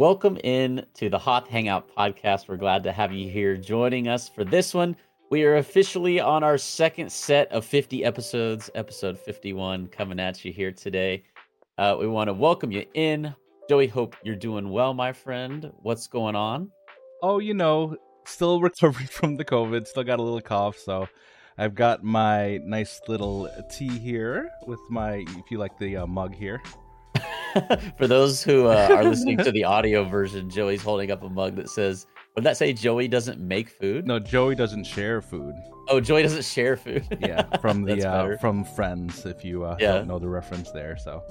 Welcome in to the Hoth Hangout podcast. We're glad to have you here joining us for this one. We are officially on our second set of 50 episodes, episode 51, coming at you here today. Uh, we want to welcome you in. Joey, hope you're doing well, my friend. What's going on? Oh, you know, still recovering from the COVID, still got a little cough, so I've got my nice little tea here with my, if you like the uh, mug here. For those who uh, are listening to the audio version, Joey's holding up a mug that says, "Would that say Joey doesn't make food?" No, Joey doesn't share food. Oh, Joey doesn't share food. yeah, from the uh, from Friends. If you uh, yeah. don't know the reference there, so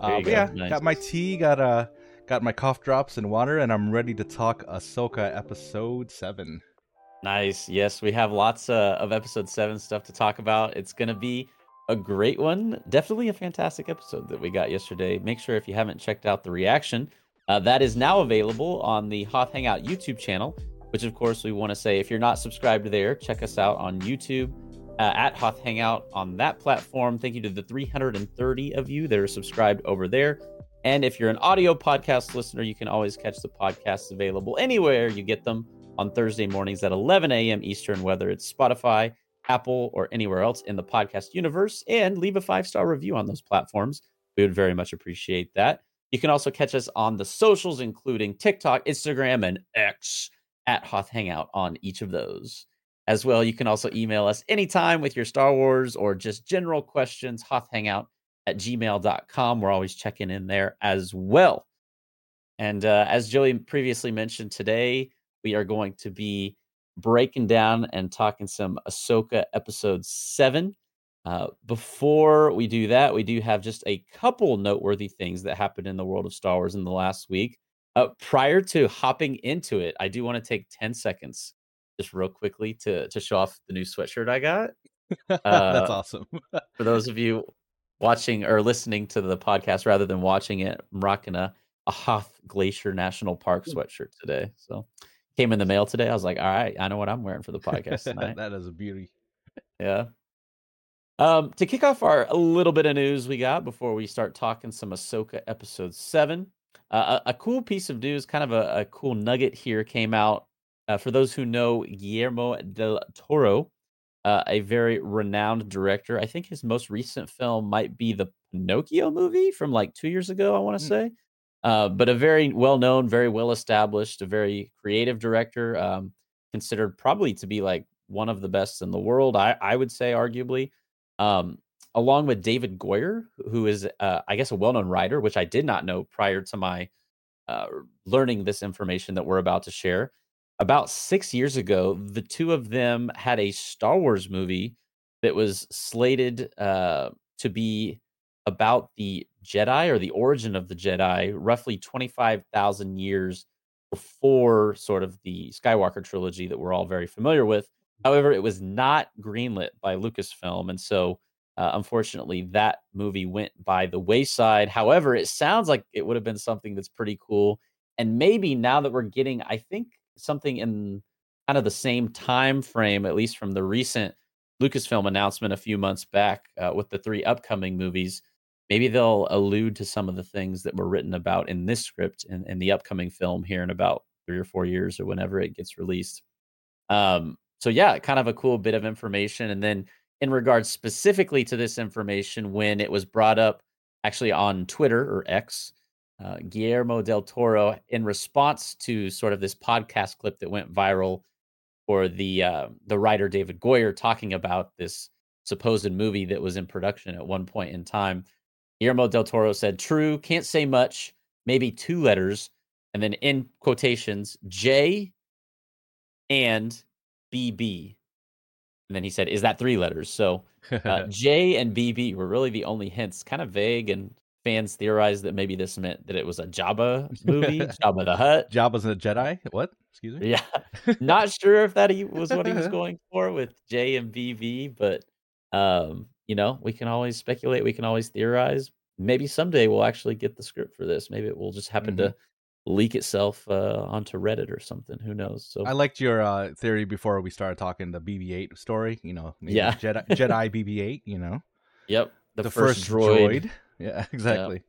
uh, go. yeah, nice. got my tea, got uh, got my cough drops and water, and I'm ready to talk Ahsoka episode seven. Nice. Yes, we have lots uh, of episode seven stuff to talk about. It's gonna be a great one. Definitely a fantastic episode that we got yesterday. Make sure if you haven't checked out the reaction, uh, that is now available on the Hoth Hangout YouTube channel. Which, of course, we want to say if you're not subscribed there, check us out on YouTube uh, at Hoth Hangout on that platform. Thank you to the 330 of you that are subscribed over there. And if you're an audio podcast listener, you can always catch the podcasts available anywhere you get them on Thursday mornings at 11 a.m. Eastern, whether it's Spotify, Apple, or anywhere else in the podcast universe, and leave a five star review on those platforms. We would very much appreciate that. You can also catch us on the socials, including TikTok, Instagram, and X at Hoth Hangout on each of those. As well, you can also email us anytime with your Star Wars or just general questions, hothhangout at gmail.com. We're always checking in there as well. And uh, as Joey previously mentioned today, we are going to be breaking down and talking some Ahsoka episode seven. Uh, before we do that, we do have just a couple noteworthy things that happened in the world of Star Wars in the last week. Uh, prior to hopping into it, I do want to take 10 seconds just real quickly to to show off the new sweatshirt I got. Uh, That's awesome. for those of you watching or listening to the podcast rather than watching it, I'm rocking a, a Hoth Glacier National Park sweatshirt today. So came in the mail today. I was like, all right, I know what I'm wearing for the podcast tonight. that is a beauty. Yeah. Um, to kick off our a little bit of news we got before we start talking some Ahsoka episode seven. Uh, a, a, cool piece of news, kind of a, a cool nugget here came out. Uh, for those who know Guillermo del Toro, uh, a very renowned director. I think his most recent film might be the Pinocchio movie from like two years ago, I want to mm. say. Uh, but a very well known, very well established, a very creative director, um, considered probably to be like one of the best in the world. I, I would say, arguably, um, along with David Goyer, who is, uh, I guess, a well known writer, which I did not know prior to my uh, learning this information that we're about to share. About six years ago, the two of them had a Star Wars movie that was slated uh, to be about the Jedi or the origin of the Jedi, roughly 25,000 years before sort of the Skywalker trilogy that we're all very familiar with. However, it was not greenlit by Lucasfilm. And so, uh, unfortunately, that movie went by the wayside. However, it sounds like it would have been something that's pretty cool. And maybe now that we're getting, I think, something in kind of the same time frame, at least from the recent Lucasfilm announcement a few months back uh, with the three upcoming movies maybe they'll allude to some of the things that were written about in this script in, in the upcoming film here in about three or four years or whenever it gets released. Um, so yeah, kind of a cool bit of information. And then in regards specifically to this information, when it was brought up actually on Twitter or X, uh, Guillermo del Toro, in response to sort of this podcast clip that went viral for the uh, the writer David Goyer talking about this supposed movie that was in production at one point in time, Guillermo del Toro said, True, can't say much, maybe two letters. And then in quotations, J and BB. And then he said, Is that three letters? So uh, J and BB were really the only hints, kind of vague. And fans theorized that maybe this meant that it was a Jabba movie, Jabba the Hutt. Jabba's a Jedi? What? Excuse me? Yeah. Not sure if that he was what he was going for with J and BB, but um, you know, we can always speculate, we can always theorize. Maybe someday we'll actually get the script for this. Maybe it will just happen mm-hmm. to leak itself uh, onto Reddit or something. Who knows? So I liked your uh, theory before we started talking the BB-8 story. You know, yeah, Jedi, Jedi BB-8. You know, yep, the, the first, first, droid. droid. Yeah, exactly.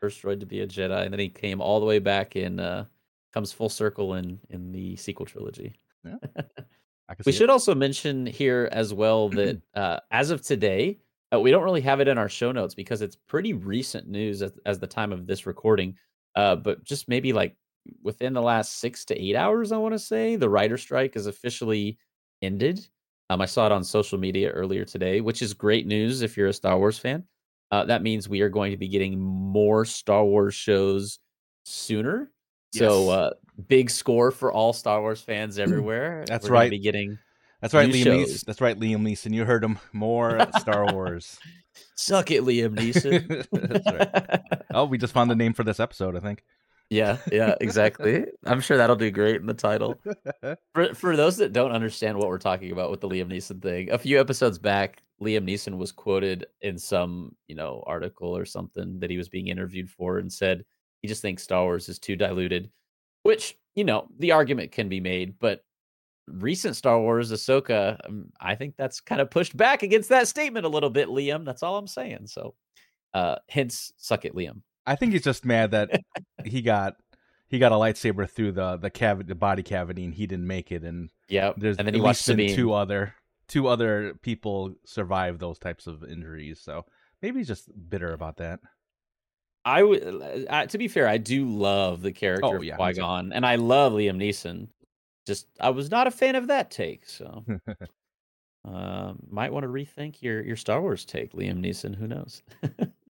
first droid to be a Jedi, and then he came all the way back in uh, comes full circle in in the sequel trilogy. Yeah. we should it. also mention here as well that uh, as of today, uh, we don't really have it in our show notes because it's pretty recent news as, as the time of this recording. Uh, but just maybe like within the last six to eight hours, I want to say the writer strike is officially ended. Um, I saw it on social media earlier today, which is great news if you're a Star Wars fan. Uh, that means we are going to be getting more Star Wars shows sooner. Yes. So, uh, big score for all Star Wars fans everywhere. That's We're right. Be getting. That's right, Liam Neeson. That's right, Liam Neeson. You heard him. More Star Wars. Suck it, Liam Neeson. That's right. Oh, we just found the name for this episode. I think. Yeah, yeah, exactly. I'm sure that'll do great in the title. For for those that don't understand what we're talking about with the Liam Neeson thing, a few episodes back, Liam Neeson was quoted in some, you know, article or something that he was being interviewed for and said he just thinks Star Wars is too diluted, which, you know, the argument can be made, but recent Star Wars Ahsoka, um, I think that's kind of pushed back against that statement a little bit, Liam. That's all I'm saying. So, uh hence suck it, Liam. I think he's just mad that he got he got a lightsaber through the the cavity, the body cavity, and he didn't make it. And yeah, there's and then he at least been two other two other people survive those types of injuries. So maybe he's just bitter about that. I would, uh, to be fair, I do love the character oh, of yeah, Qui Gon, and I love Liam Neeson. Just I was not a fan of that take, so uh, might want to rethink your your Star Wars take, Liam Neeson. Who knows?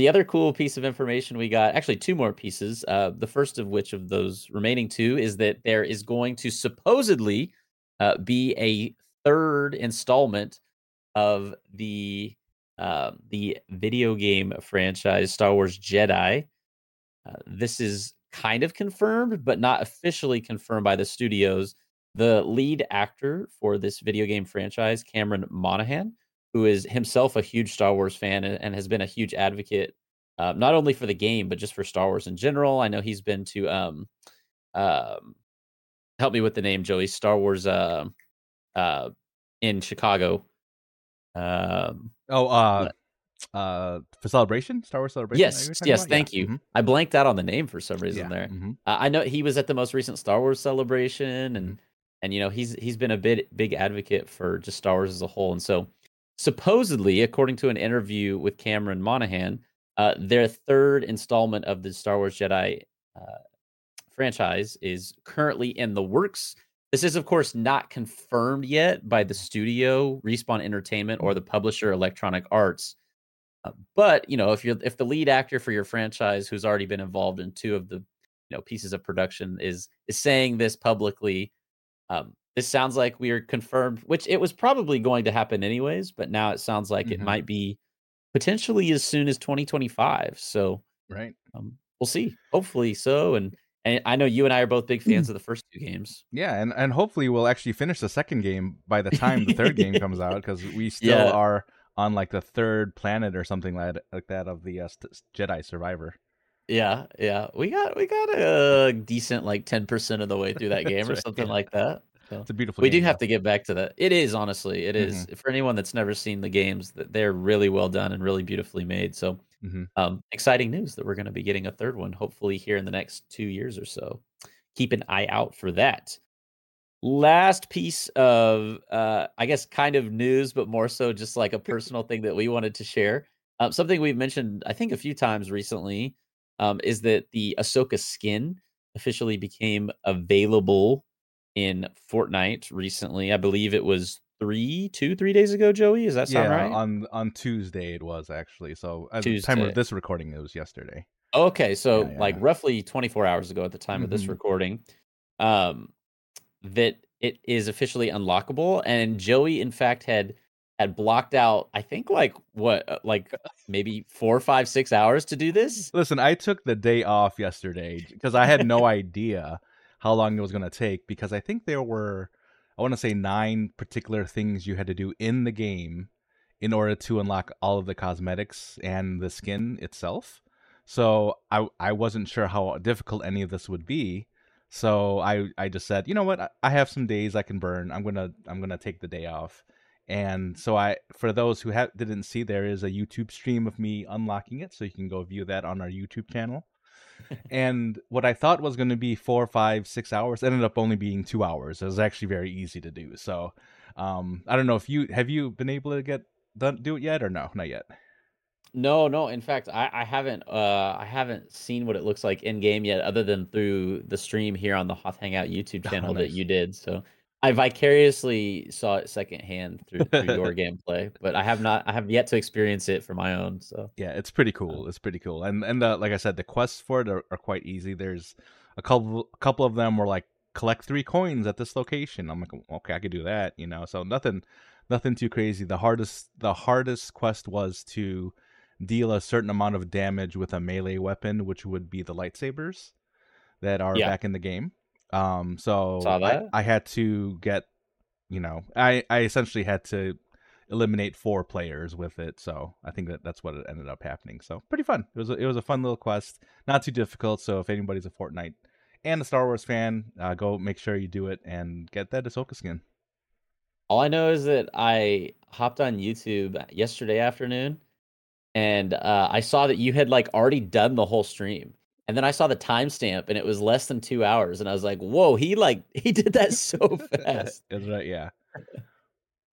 The other cool piece of information we got, actually, two more pieces. Uh, the first of which of those remaining two is that there is going to supposedly uh, be a third installment of the uh, the video game franchise Star Wars Jedi. Uh, this is kind of confirmed, but not officially confirmed by the studios. The lead actor for this video game franchise, Cameron Monaghan, who is himself a huge Star Wars fan and, and has been a huge advocate, uh, not only for the game but just for Star Wars in general. I know he's been to um, um, help me with the name, Joey. Star Wars uh, uh, in Chicago. Um, oh, uh, uh, for celebration, Star Wars celebration. Yes, yes. About? Thank yeah. you. Mm-hmm. I blanked out on the name for some reason yeah. there. Mm-hmm. Uh, I know he was at the most recent Star Wars celebration, and mm-hmm. and you know he's he's been a bit big advocate for just Star Wars as a whole, and so supposedly, according to an interview with Cameron Monaghan, uh, their third installment of the Star Wars Jedi uh, franchise is currently in the works. This is, of course, not confirmed yet by the studio, Respawn Entertainment, or the publisher, Electronic Arts. Uh, but you know, if you're if the lead actor for your franchise, who's already been involved in two of the you know pieces of production, is is saying this publicly, um, this sounds like we are confirmed, which it was probably going to happen anyways, but now it sounds like mm-hmm. it might be potentially as soon as 2025. So, right, um, we'll see. Hopefully so. And and I know you and I are both big fans of the first two games. Yeah, and and hopefully we'll actually finish the second game by the time the third game comes out because we still yeah. are on like the third planet or something like like that of the uh, Jedi Survivor. Yeah, yeah, we got we got a decent like ten percent of the way through that game or something yeah. like that. So it's a beautiful. We do have to get back to that. It is honestly, it is. Mm-hmm. for anyone that's never seen the games. That they're really well done and really beautifully made. So, mm-hmm. um, exciting news that we're going to be getting a third one, hopefully here in the next two years or so. Keep an eye out for that. Last piece of, uh, I guess, kind of news, but more so just like a personal thing that we wanted to share. Um, something we've mentioned, I think, a few times recently, um, is that the Ahsoka skin officially became available in Fortnite recently. I believe it was three, two, three days ago. Joey, is that sound yeah, right? On on Tuesday it was actually. So at Tuesday. the time of this recording, it was yesterday. Okay, so yeah, yeah. like roughly 24 hours ago at the time mm-hmm. of this mm-hmm. recording, um, that it is officially unlockable. And Joey, in fact, had had blocked out i think like what uh, like maybe four five six hours to do this listen i took the day off yesterday because i had no idea how long it was going to take because I think there were, I want to say, nine particular things you had to do in the game in order to unlock all of the cosmetics and the skin itself. So I I wasn't sure how difficult any of this would be. So I I just said, you know what, I have some days I can burn. I'm gonna I'm gonna take the day off, And so I, for those who ha- didn't see, there is a YouTube stream of me unlocking it, so you can go view that on our YouTube channel. and what I thought was going to be four, five, six hours ended up only being two hours. It was actually very easy to do. So um, I don't know if you have you been able to get done do it yet or no, not yet. No, no. In fact, I, I haven't uh I haven't seen what it looks like in game yet, other than through the stream here on the Hoth Hangout YouTube oh, channel oh, nice. that you did. So I vicariously saw it secondhand through, through your gameplay, but I have not. I have yet to experience it for my own. So yeah, it's pretty uh, cool. It's pretty cool, and and the, like I said, the quests for it are, are quite easy. There's a couple a couple of them were like collect three coins at this location. I'm like, okay, I could do that, you know. So nothing, nothing too crazy. The hardest the hardest quest was to deal a certain amount of damage with a melee weapon, which would be the lightsabers that are yeah. back in the game. Um, so I, I, had to get, you know, I, I essentially had to eliminate four players with it. So I think that that's what it ended up happening. So pretty fun. It was a, it was a fun little quest, not too difficult. So if anybody's a Fortnite and a Star Wars fan, uh, go make sure you do it and get that Ahsoka skin. All I know is that I hopped on YouTube yesterday afternoon, and uh, I saw that you had like already done the whole stream. And then I saw the timestamp and it was less than two hours. And I was like, whoa, he like he did that so fast. That's right, yeah.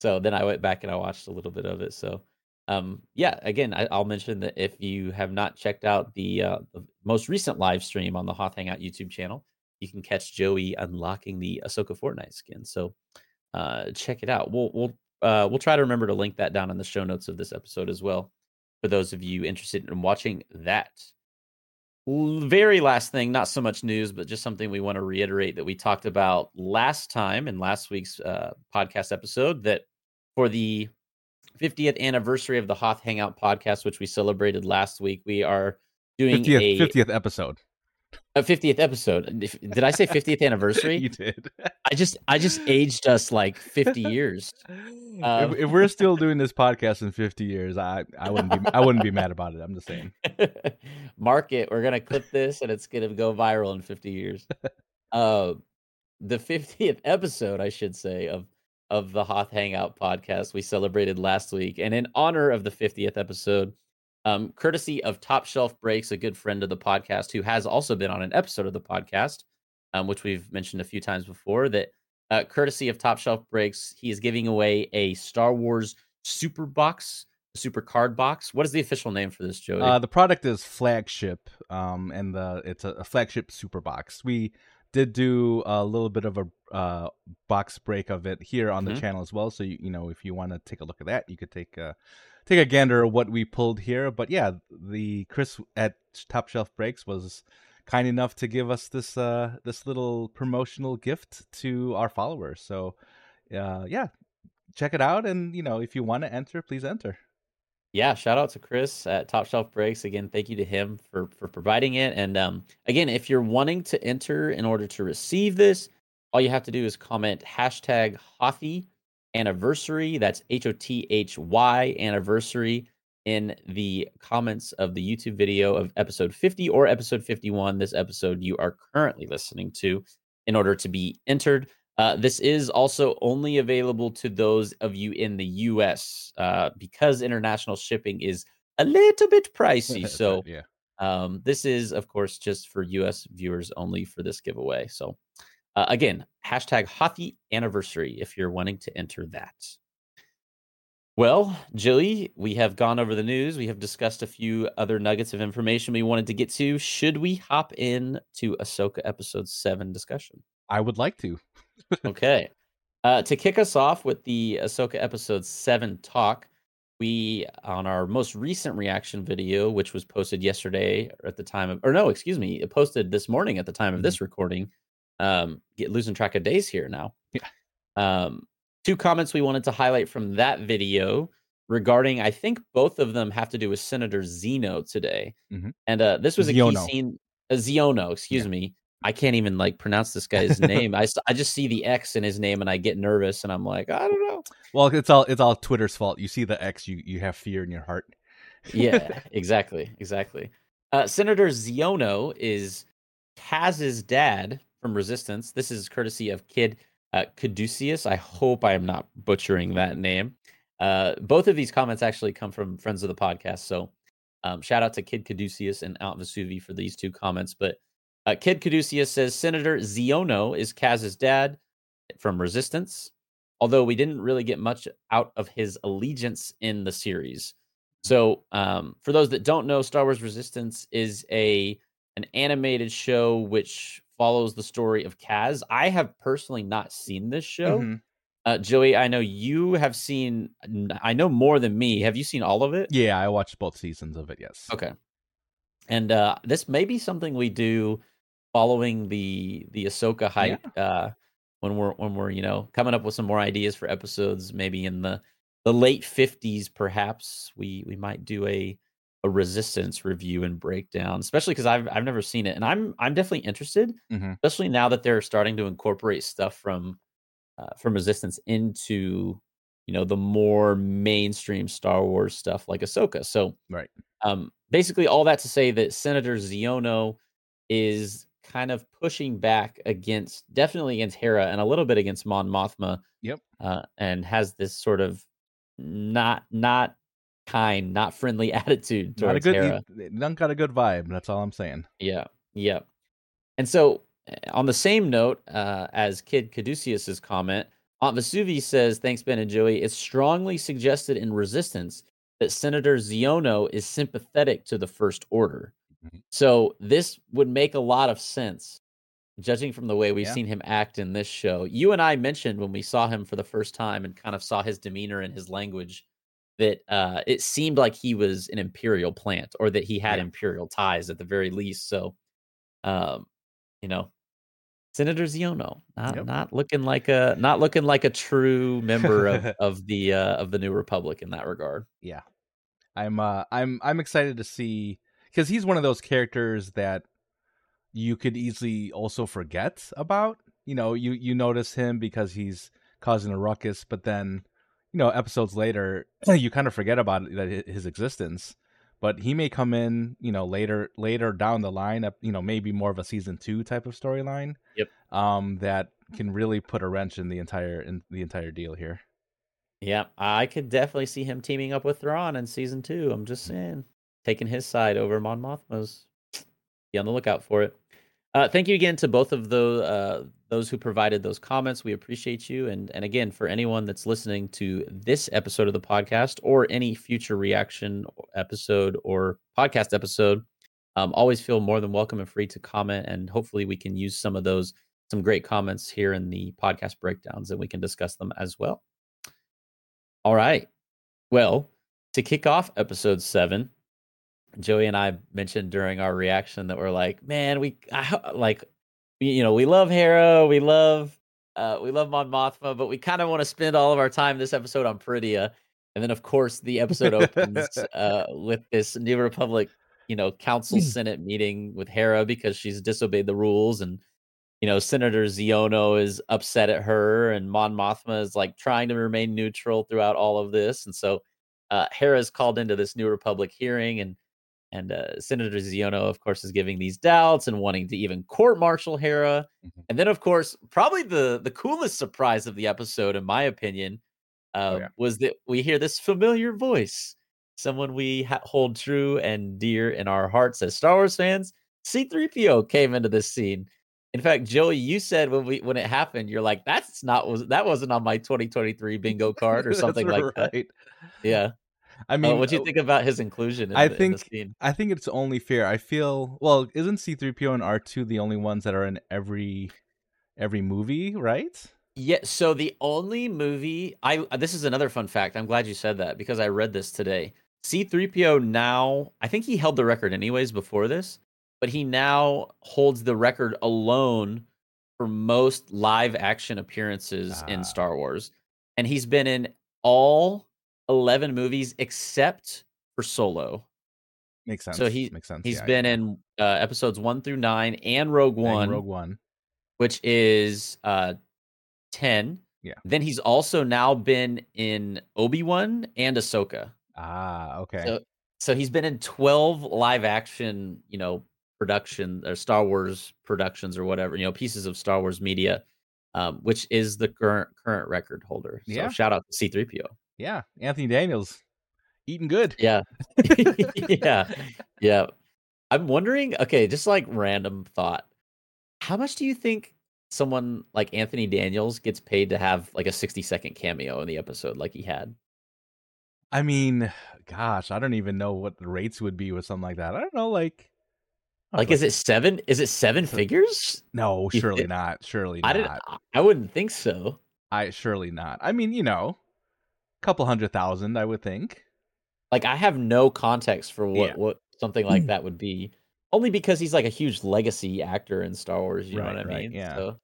so then I went back and I watched a little bit of it. So um yeah, again, I, will mention that if you have not checked out the uh the most recent live stream on the Hoth Hangout YouTube channel, you can catch Joey unlocking the Ahsoka Fortnite skin. So uh check it out. We'll we'll uh we'll try to remember to link that down in the show notes of this episode as well for those of you interested in watching that very last thing, not so much news, but just something we want to reiterate that we talked about last time in last week's uh, podcast episode that for the 50th anniversary of the Hoth Hangout podcast, which we celebrated last week, we are doing 50th, a 50th episode. A 50th episode. Did I say 50th anniversary? you did. I just I just aged us like 50 years. Um, if, if, we're still doing this podcast in 50 years, I I wouldn't be I wouldn't be mad about it. I'm just saying. Mark it. We're gonna clip this, and it's gonna go viral in 50 years. Uh, the 50th episode, I should say, of of the Hoth Hangout podcast we celebrated last week, and in honor of the 50th episode um, courtesy of Top Shelf Breaks, a good friend of the podcast who has also been on an episode of the podcast, um, which we've mentioned a few times before. That uh, courtesy of Top Shelf Breaks, he is giving away a Star Wars Super Box, Super Card Box. What is the official name for this, Joey? Uh, the product is Flagship, um, and the it's a, a Flagship Super Box. We did do a little bit of a uh, box break of it here on mm-hmm. the channel as well. So you, you know, if you want to take a look at that, you could take a take a gander at what we pulled here. But yeah, the Chris at Top Shelf Breaks was kind enough to give us this uh this little promotional gift to our followers. So uh yeah, check it out and you know, if you want to enter, please enter. Yeah, shout out to Chris at Top Shelf Breaks. Again, thank you to him for for providing it. And um again, if you're wanting to enter in order to receive this, all you have to do is comment hashtag Hothy anniversary. That's H O T H Y anniversary in the comments of the YouTube video of episode 50 or episode 51, this episode you are currently listening to, in order to be entered. Uh, this is also only available to those of you in the US uh, because international shipping is a little bit pricey. So, yeah. Um, this is, of course, just for US viewers only for this giveaway. So, uh, again, hashtag Hothy anniversary if you're wanting to enter that. Well, Joey, we have gone over the news. We have discussed a few other nuggets of information we wanted to get to. Should we hop in to Ahsoka episode seven discussion? I would like to. okay. Uh, to kick us off with the Ahsoka episode seven talk, we on our most recent reaction video, which was posted yesterday at the time of, or no, excuse me, it posted this morning at the time of this mm-hmm. recording um, get losing track of days here now. Yeah. Um, two comments we wanted to highlight from that video regarding, I think both of them have to do with Senator Zeno today. Mm-hmm. And uh, this was Xiono. a key scene. Uh, Xiono, excuse yeah. me. I can't even like pronounce this guy's name. I, I just see the X in his name and I get nervous and I'm like, I don't know. Well, it's all it's all Twitter's fault. You see the X, you you have fear in your heart. yeah, exactly, exactly. Uh, Senator Xiono is Kaz's dad from Resistance. This is courtesy of Kid uh, Caduceus. I hope I am not butchering that name. Uh, both of these comments actually come from friends of the podcast. So um, shout out to Kid Caduceus and Out Vesuvi for these two comments. But uh, Kid Caduceus says Senator Xiono is Kaz's dad from Resistance, although we didn't really get much out of his allegiance in the series. So, um, for those that don't know, Star Wars Resistance is a an animated show which follows the story of Kaz. I have personally not seen this show. Mm-hmm. Uh, Joey, I know you have seen. I know more than me. Have you seen all of it? Yeah, I watched both seasons of it. Yes. Okay. And uh, this may be something we do following the the Ahsoka hype. Yeah. Uh, when we're when we're you know coming up with some more ideas for episodes, maybe in the the late fifties, perhaps we we might do a a resistance review and breakdown, especially because I've I've never seen it, and I'm I'm definitely interested, mm-hmm. especially now that they're starting to incorporate stuff from uh, from Resistance into you know the more mainstream Star Wars stuff like Ahsoka. So right, um, basically all that to say that Senator Xiono is kind of pushing back against definitely against Hera and a little bit against Mon Mothma. Yep, uh, and has this sort of not not kind, not friendly attitude towards not a good, Hera. None got a good vibe. That's all I'm saying. Yeah, yeah. And so on the same note uh, as Kid Caduceus's comment, Aunt Vesuvi says, "Thanks, Ben and Joey. It's strongly suggested in Resistance that Senator Xiono is sympathetic to the First Order. Mm-hmm. So this would make a lot of sense, judging from the way we've yeah. seen him act in this show. You and I mentioned when we saw him for the first time and kind of saw his demeanor and his language." That uh, it seemed like he was an imperial plant, or that he had yeah. imperial ties at the very least. So, um, you know, Senator Xiono, not yep. not looking like a not looking like a true member of, of the uh, of the New Republic in that regard. Yeah, I'm uh, I'm I'm excited to see because he's one of those characters that you could easily also forget about. You know, you you notice him because he's causing a ruckus, but then you know episodes later you kind of forget about his existence but he may come in, you know, later later down the line, you know, maybe more of a season two type of storyline. Yep. Um, that can really put a wrench in the entire in the entire deal here. Yeah, I could definitely see him teaming up with Thrawn in season two. I'm just saying, taking his side over Mon Mothma's. Be on the lookout for it. Uh, thank you again to both of the uh, those who provided those comments. We appreciate you, and and again for anyone that's listening to this episode of the podcast or any future reaction episode or podcast episode, um, always feel more than welcome and free to comment, and hopefully we can use some of those some great comments here in the podcast breakdowns, and we can discuss them as well. All right, well to kick off episode seven, Joey and I mentioned during our reaction that we're like, man, we I, like, you know, we love Hera, we love, uh, we love Mon Mothma, but we kind of want to spend all of our time this episode on Peridea. And then, of course, the episode opens uh, with this New Republic, you know, Council hmm. Senate meeting with Hera because she's disobeyed the rules, and you know, Senator Xiono is upset at her, and Mon Mothma is like trying to remain neutral throughout all of this, and so uh, Hera is called into this New Republic hearing, and and uh, Senator Xiono, of course, is giving these doubts and wanting to even court martial Hera. Mm-hmm. And then, of course, probably the the coolest surprise of the episode, in my opinion, uh, oh, yeah. was that we hear this familiar voice, someone we ha- hold true and dear in our hearts as Star Wars fans. C-3PO came into this scene. In fact, Joey, you said when we when it happened, you're like, "That's not was that wasn't on my 2023 bingo card or something like right. that." Yeah. I uh, mean, uh, what do you think about his inclusion? I the, think I think it's only fair. I feel well. Isn't C three PO and R two the only ones that are in every every movie? Right? Yeah. So the only movie I this is another fun fact. I'm glad you said that because I read this today. C three PO now. I think he held the record anyways before this, but he now holds the record alone for most live action appearances in ah. Star Wars, and he's been in all 11 movies except for Solo. Makes sense. So he makes sense. He's yeah, been yeah. in uh, episodes one through nine and Rogue One. And Rogue One, which is uh ten. Yeah. Then he's also now been in Obi Wan and Ahsoka. Ah, okay. So, so he's been in twelve live action, you know, production or Star Wars productions or whatever, you know, pieces of Star Wars media um, which is the current current record holder. So yeah. shout out to C3PO. Yeah, Anthony Daniels eating good. Yeah. yeah. Yeah. I'm wondering, okay, just like random thought. How much do you think someone like Anthony Daniels gets paid to have like a 60 second cameo in the episode like he had? I mean, gosh, I don't even know what the rates would be with something like that. I don't know, like like, is it seven? Is it seven figures? No, surely not. Surely not. I didn't. I wouldn't think so. I surely not. I mean, you know, couple hundred thousand, I would think. Like, I have no context for what yeah. what something like hmm. that would be. Only because he's like a huge legacy actor in Star Wars. You right, know what I mean? yeah. So,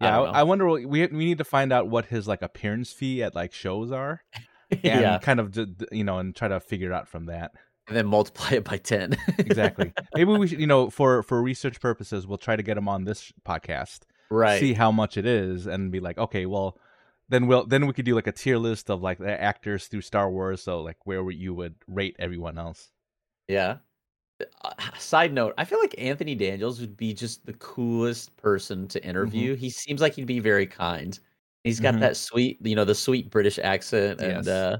yeah. I, I, wonder. What, we we need to find out what his like appearance fee at like shows are, and yeah. kind of you know, and try to figure it out from that and then multiply it by 10 exactly maybe we should you know for for research purposes we'll try to get him on this podcast right see how much it is and be like okay well then we'll then we could do like a tier list of like the actors through star wars so like where you would rate everyone else yeah uh, side note i feel like anthony daniels would be just the coolest person to interview mm-hmm. he seems like he'd be very kind he's got mm-hmm. that sweet you know the sweet british accent and yes. uh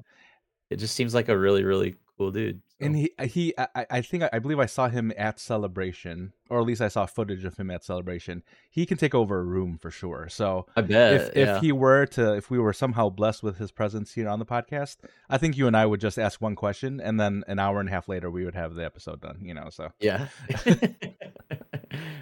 it just seems like a really really cool dude. So. And he uh, he I, I think I believe I saw him at Celebration, or at least I saw footage of him at Celebration. He can take over a room for sure. So I bet if yeah. if he were to if we were somehow blessed with his presence here on the podcast, I think you and I would just ask one question, and then an hour and a half later we would have the episode done. You know, so yeah,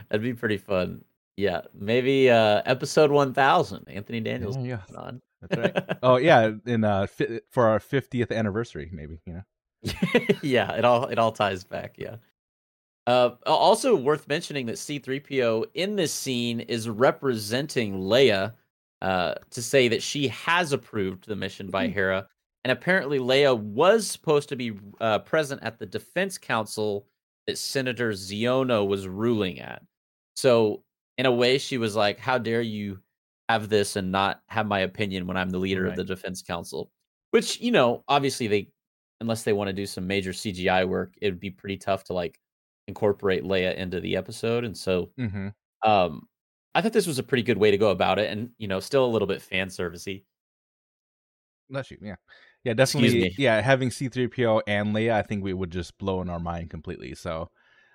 that'd be pretty fun. Yeah, maybe uh episode one thousand. Anthony Daniels yeah, yeah. on. That's right. oh yeah, in uh fi- for our fiftieth anniversary, maybe you know. yeah, it all it all ties back. Yeah. Uh, also worth mentioning that C3PO in this scene is representing Leia uh, to say that she has approved the mission by mm-hmm. Hera, and apparently Leia was supposed to be uh, present at the Defense Council that Senator Xiono was ruling at. So in a way, she was like, "How dare you have this and not have my opinion when I'm the leader right. of the Defense Council?" Which you know, obviously they unless they want to do some major CGI work, it would be pretty tough to like incorporate Leia into the episode. And so, mm-hmm. um, I thought this was a pretty good way to go about it, and you know, still a little bit fan servicey. Bless you. Yeah, yeah, definitely. Yeah, having C-3PO and Leia, I think we would just blow in our mind completely. So,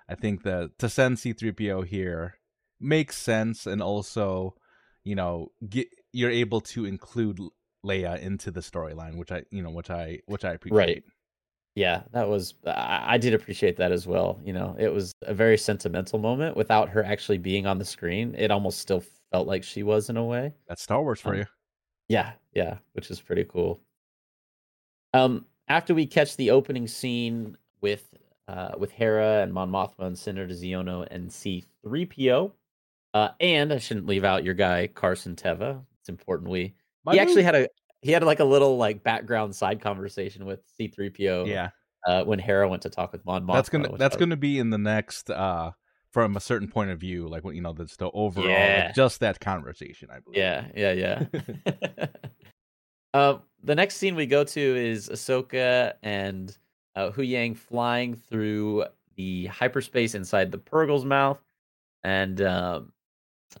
I think that to send C-3PO here makes sense, and also, you know, get you're able to include Leia into the storyline, which I, you know, which I, which I appreciate. Right yeah, that was I, I did appreciate that as well. You know, it was a very sentimental moment without her actually being on the screen. It almost still felt like she was in a way. That's Star Wars for um, you. Yeah, yeah, which is pretty cool. Um, after we catch the opening scene with uh with Hera and Mon Mothma and Senator Xiono and C3PO, uh, and I shouldn't leave out your guy Carson Teva. It's important we My he actually had a he had like a little like background side conversation with C3PO. Yeah. Uh, when Hera went to talk with Mon Mothma. That's gonna that's was... gonna be in the next uh from a certain point of view, like what you know, that's the overall yeah. just that conversation, I believe. Yeah, yeah, yeah. uh, the next scene we go to is Ahsoka and uh, Huyang flying through the hyperspace inside the Purrgil's mouth, and um,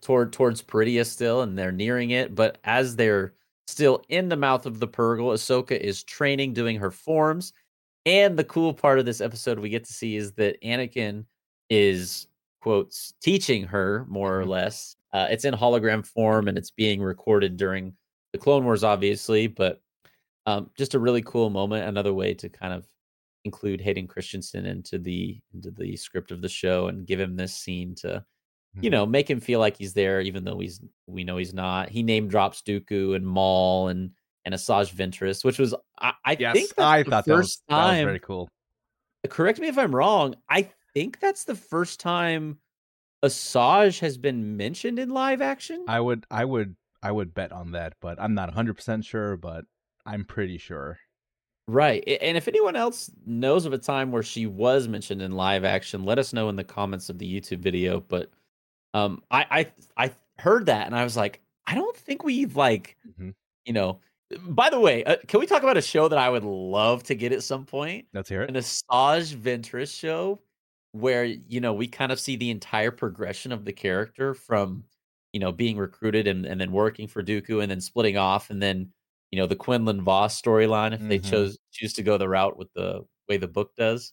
toward towards Peridea still, and they're nearing it. But as they're Still in the mouth of the Purrgil, Ahsoka is training, doing her forms. And the cool part of this episode we get to see is that Anakin is, quotes, teaching her more or mm-hmm. less. Uh, it's in hologram form and it's being recorded during the Clone Wars, obviously, but um, just a really cool moment. Another way to kind of include Hayden Christensen into the into the script of the show and give him this scene to you mm-hmm. know, make him feel like he's there, even though he's we know he's not. He name drops Dooku and Maul and and Asajj Ventress, which was I, I yes, think I thought that was, time, that was very cool. Correct me if I'm wrong. I think that's the first time Asajj has been mentioned in live action. I would I would I would bet on that, but I'm not 100% sure, but I'm pretty sure. Right. And if anyone else knows of a time where she was mentioned in live action, let us know in the comments of the YouTube video, but um, I I I heard that and I was like, I don't think we've like, mm-hmm. you know. By the way, uh, can we talk about a show that I would love to get at some point? Let's hear it. An Asajj Ventress show where you know we kind of see the entire progression of the character from you know, being recruited and, and then working for Dooku and then splitting off and then, you know, the Quinlan Vos storyline if mm-hmm. they chose choose to go the route with the way the book does.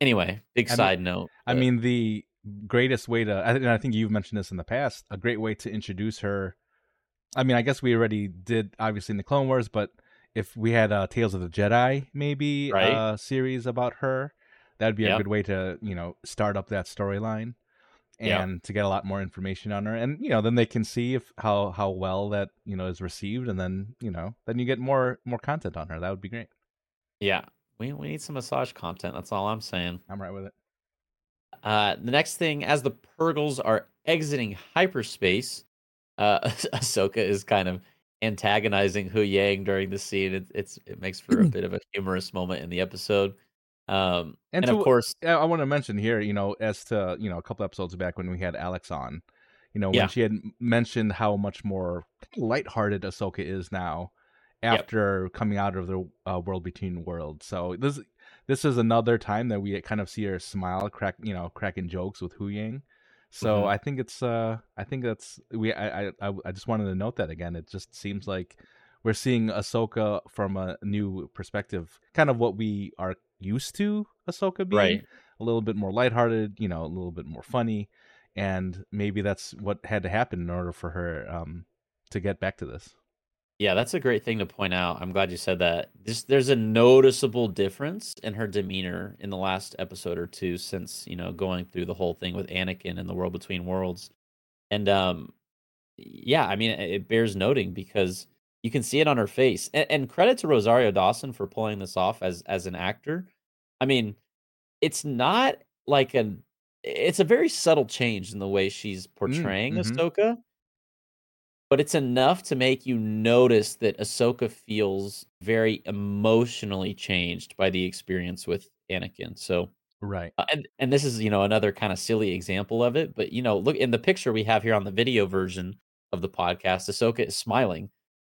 Anyway, big I side mean, note. But... I mean, the greatest way to, and I think you've mentioned this in the past, a great way to introduce her. I mean, I guess we already did, obviously, in the Clone Wars, but if we had a Tales of the Jedi, maybe right. uh, series about her, that'd be a good way to, you know, start up that storyline and yep. to get a lot more information on her. And you know then they can see if how how well that you know is received and then you know then you get more more content on her. That would be great. Yeah. We, we need some Asajj content. That's all i'm saying. I'm right with it uh the next thing as the Purrgils are exiting hyperspace uh ahsoka is kind of antagonizing Huyang during the scene it, it's it makes for a bit of a humorous moment in the episode um, and, and to, of course, I want to mention here, you know, as to you know, a couple episodes back when we had Alex on, you know, when yeah. she had mentioned how much more lighthearted Ahsoka is now after yep. coming out of the uh, world between worlds. So this this is another time that we kind of see her smile, crack, you know, cracking jokes with Huyang. So mm-hmm. I think it's uh I think that's we I, I I just wanted to note that again. It just seems like we're seeing Ahsoka from a new perspective, kind of what we are used to Ahsoka being. Right. A little bit more lighthearted, you know, a little bit more funny, and maybe that's what had to happen in order for her um, to get back to this. Yeah, that's a great thing to point out. I'm glad you said that. This, there's a noticeable difference in her demeanor in the last episode or two since, you know, going through the whole thing with Anakin and the world between worlds. And um yeah, I mean it bears noting because you can see it on her face. And, and credit to Rosario Dawson for pulling this off as as an actor. I mean, it's not like an it's a very subtle change in the way she's mm, portraying mm, hmm Ahsoka, but it's enough to make you notice that Ahsoka feels very emotionally changed by the experience with Anakin. So, right, uh, and and this is you know another kind of silly example of it, but you know, look in the picture we have here on the video version of the podcast. Ahsoka is smiling,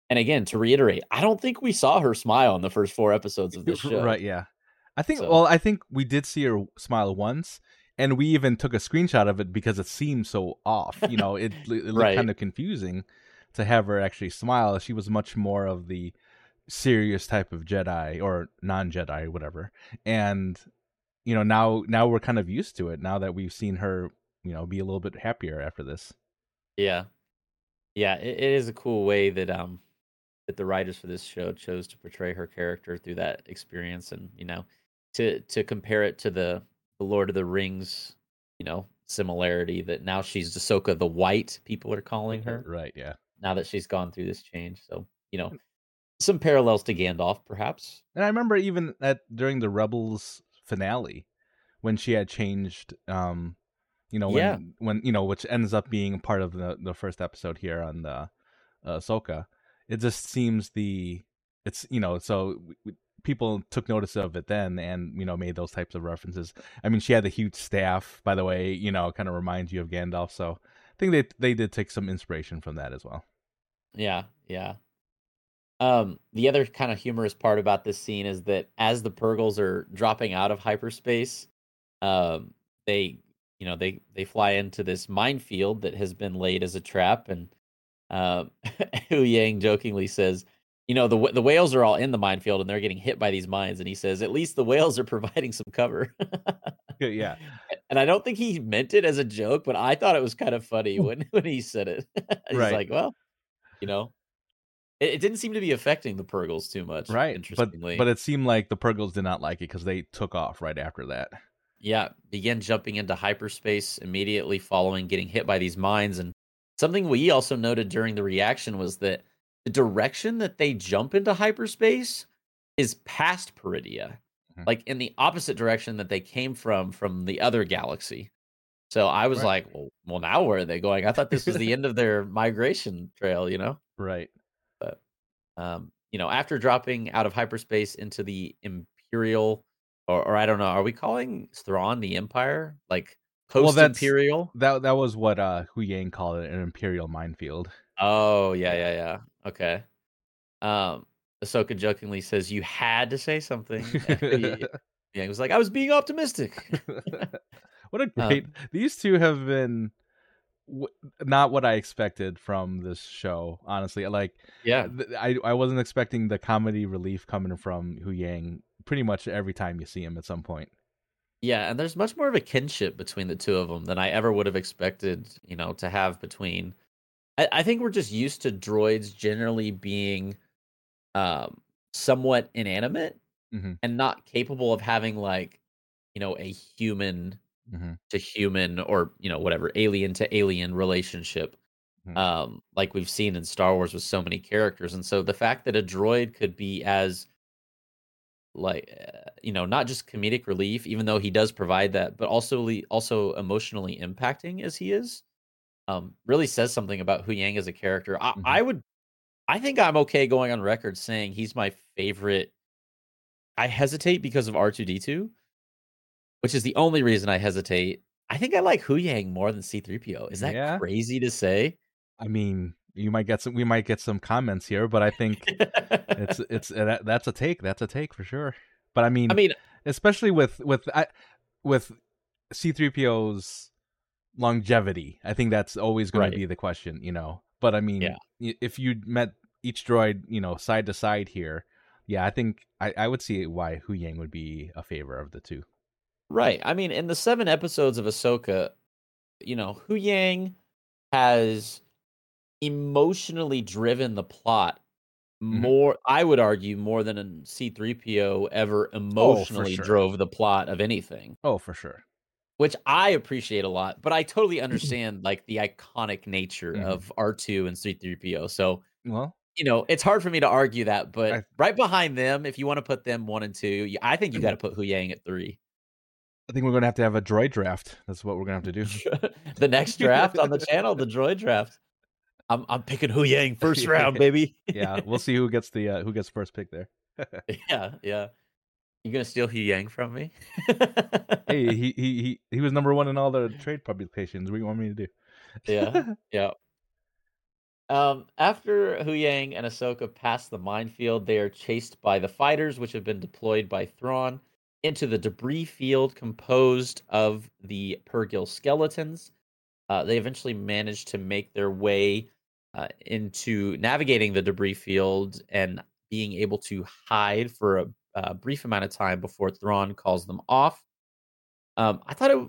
and again, to reiterate, I don't think we saw her smile in the first four episodes of this show. Right? Yeah. I think. So. Well, I think we did see her smile once, and we even took a screenshot of it because it seemed so off. You know, it, it looked right. kind of confusing to have her actually smile. She was much more of the serious type of Jedi or non-Jedi, whatever. And you know, now now we're kind of used to it. Now that we've seen her, you know, be a little bit happier after this. Yeah, yeah, it, it is a cool way that um that the writers for this show chose to portray her character through that experience and you know to to compare it to the, the Lord of the Rings, you know, similarity that now she's Ahsoka the White, people are calling her. Right, yeah. Now that she's gone through this change. So, you know, some parallels to Gandalf, perhaps. And I remember even at during the Rebels finale, when she had changed um you know, when yeah. when you know, which ends up being part of the the first episode here on the uh Ahsoka. It just seems the it's you know, so we, people took notice of it then and you know made those types of references i mean she had the huge staff by the way you know kind of reminds you of gandalf so i think they they did take some inspiration from that as well yeah yeah. Um the other kind of humorous part about this scene is that as the Purrgils are dropping out of hyperspace um they you know they they fly into this minefield that has been laid as a trap and uh, Huyang jokingly says you know the the whales are all in the minefield and they're getting hit by these mines and he says at least the whales are providing some cover. Yeah. And i don't think he meant it as a joke but i thought it was kind of funny when when he said it. He's right. like well you know it, it, didn't seem to be affecting the Purrgils too much right interestingly but, but it seemed like the Purrgils did not like it because they took off right after that yeah began jumping into hyperspace immediately following getting hit by these mines and something we also noted during the reaction was that the direction that they jump into hyperspace is past Peridea, mm-hmm. like in the opposite direction that they came from from the other galaxy. So I was right. like, well, well, now where are they going? I thought this was the end of their migration trail, you know? Right. But, um, you know, after dropping out of hyperspace into the Imperial, or, or I don't know, are we calling Thrawn the Empire? Like post Imperial? Well, that that was what uh Huyang called it, an Imperial minefield. Oh yeah, yeah, yeah. Okay. Um, Ahsoka jokingly says, "You had to say something." yeah, he was like, "I was being optimistic." what a great! Um, these two have been w- not what I expected from this show. Honestly, like yeah, I I wasn't expecting the comedy relief coming from Huyang pretty much every time you see him at some point. Yeah, and there's much more of a kinship between the two of them than I ever would have expected, you know, to have between. I, I think we're just used to droids generally being um, somewhat inanimate mm-hmm. and not capable of having like, you know, a human mm-hmm. to human or you know whatever alien to alien relationship. Mm-hmm. Um, like we've seen in Star Wars with so many characters, and so the fact that a droid could be as like uh, you know not just comedic relief even though he does provide that but also also emotionally impacting as he is um really says something about Huyang as a character I, mm-hmm. I would i think i'm okay going on record saying he's my favorite i hesitate because of r2d2 which is the only reason i hesitate i think i like Hu Huyang more than c3po is that yeah. crazy to say i mean you might get some we might get some comments here but i think it's it's uh, that's a take that's a take for sure but i mean i mean especially with with I, with c3po's longevity i think that's always going right. to be the question you know but i mean yeah. if you met each droid you know side to side here yeah i think i, I would see why Hu Huyang would be a favor of the two right i mean in the seven episodes of ahsoka you know Huyang has emotionally driven the plot mm-hmm. more i would argue more than a c3po ever oh, emotionally oh, sure. drove the plot of anything oh for sure which i appreciate a lot but i totally understand like the iconic nature mm-hmm. of r2 and c3po so well you know it's hard for me to argue that but I, right behind them if you want to put them one and two i think you got to put Huyang at three I think we're going to have to have a droid draft. That's what we're going to have to do. the next draft on the channel, the droid draft. I'm I'm picking Huyang first round, baby. yeah, we'll see who gets the uh, who gets first pick there. yeah, yeah. You gonna steal Huyang from me? hey, he, he he he was number one in all the trade publications. What do you want me to do? yeah, yeah. Um, after Huyang and Ahsoka pass the minefield, they are chased by the fighters, which have been deployed by Thrawn into the debris field composed of the Purrgil skeletons. Uh, they eventually manage to make their way uh, into navigating the debris field and being able to hide for a, a brief amount of time before Thrawn calls them off. Um, I thought it.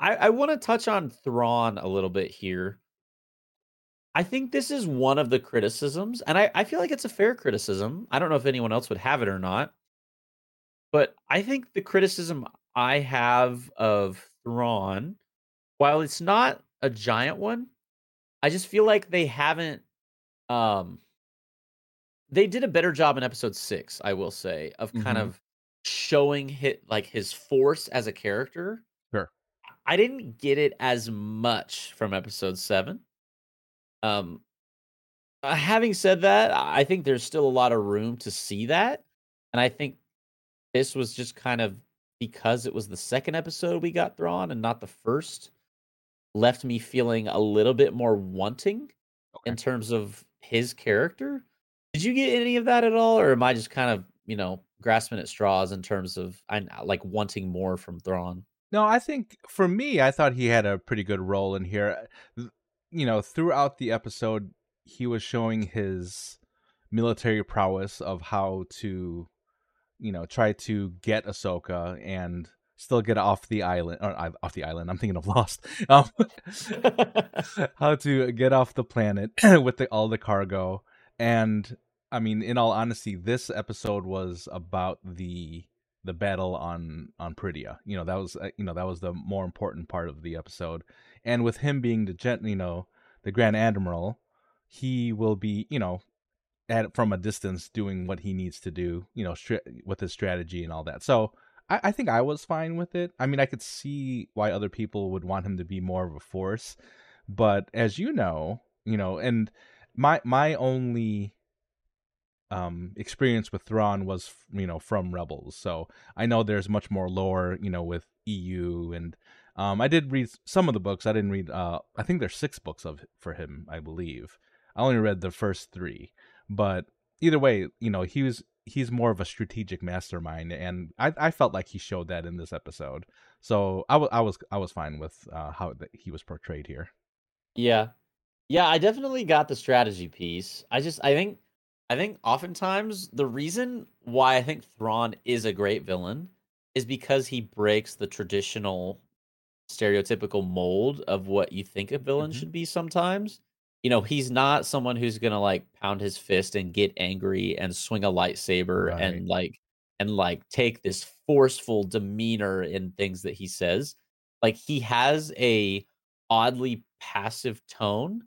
I, I want to touch on Thrawn a little bit here. I think this is one of the criticisms, and I, I feel like it's a fair criticism. I don't know if anyone else would have it or not, but I think the criticism I have of Thrawn, while it's not a giant one, I just feel like they haven't um they did a better job in episode 6, I will say, of kind mm-hmm. of showing hit like his force as a character. Sure. I didn't get it as much from episode 7. Um uh, having said that, I think there's still a lot of room to see that. And I think this was just kind of because it was the second episode we got Thrawn and not the first left me feeling a little bit more wanting okay. in terms of his character. Did you get any of that at all, or am I just kind of you know grasping at straws in terms of I like wanting more from Thrawn? No, I think for me, I thought he had a pretty good role in here. You know, throughout the episode, he was showing his military prowess of how to, you know, try to get Ahsoka and still get off the island or off the island. I'm thinking of Lost. Um, how to get off the planet with the, all the cargo. And I mean, in all honesty, this episode was about the the battle on on Peridea. You know, that was uh, you know that was the more important part of the episode. And with him being the jet, you know, the Grand Admiral, he will be you know at from a distance doing what he needs to do. You know, with his strategy and all that. So I, I think I was fine with it. I mean, I could see why other people would want him to be more of a force, but as you know, you know, and my my only um experience with Thrawn was you know from Rebels, so I know there's much more lore, you know, with EU and um I did read some of the books. I didn't read uh I think there's six books of for him, I believe. I only read the first three, but either way, you know, he was he's more of a strategic mastermind, and I I felt like he showed that in this episode. So I was I was I was fine with uh, how he was portrayed here. Yeah. Yeah, I definitely got the strategy piece. I just I think I think oftentimes the reason why I think Thrawn is a great villain is because he breaks the traditional stereotypical mold of what you think a villain mm-hmm. should be sometimes. You know, he's not someone who's going to like pound his fist and get angry and swing a lightsaber right. and like and like take this forceful demeanor in things that he says. Like he has a oddly passive tone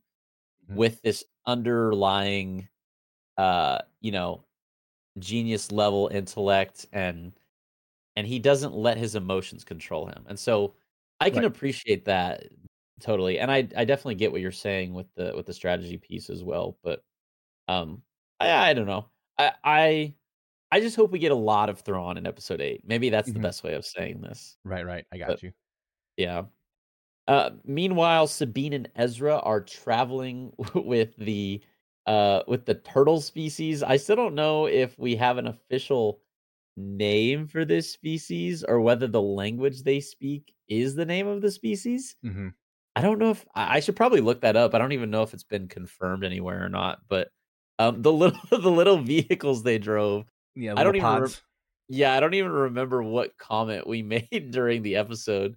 mm-hmm. with this underlying uh you know genius level intellect and and he doesn't let his emotions control him and so i can right. appreciate that totally and i i definitely get what you're saying with the with the strategy piece as well but um i i don't know i i i just hope we get a lot of Thrawn in episode 8 maybe that's mm-hmm. the best way of saying this right right i got but, you yeah uh, meanwhile, Sabine and Ezra are traveling with the uh, with the turtle species. I still don't know if we have an official name for this species or whether the language they speak is the name of the species. Mm-hmm. I don't know if I should probably look that up. I don't even know if it's been confirmed anywhere or not. But um, the little the little vehicles they drove. Yeah, I don't even. Re- yeah, I don't even remember what comment we made during the episode.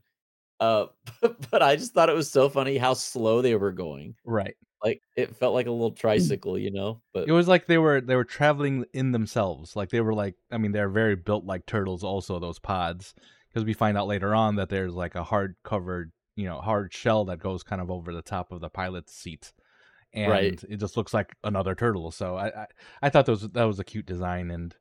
Uh, but, but I just thought it was so funny how slow they were going. Right. Like it felt like a little tricycle, you know. But it was like they were they were traveling in themselves. Like they were like I mean they're very built like turtles. Also those pods because we find out later on that there's like a hard covered you know hard shell that goes kind of over the top of the pilot's seat and right. it just looks like another turtle so I, I, I thought that was that was a cute design and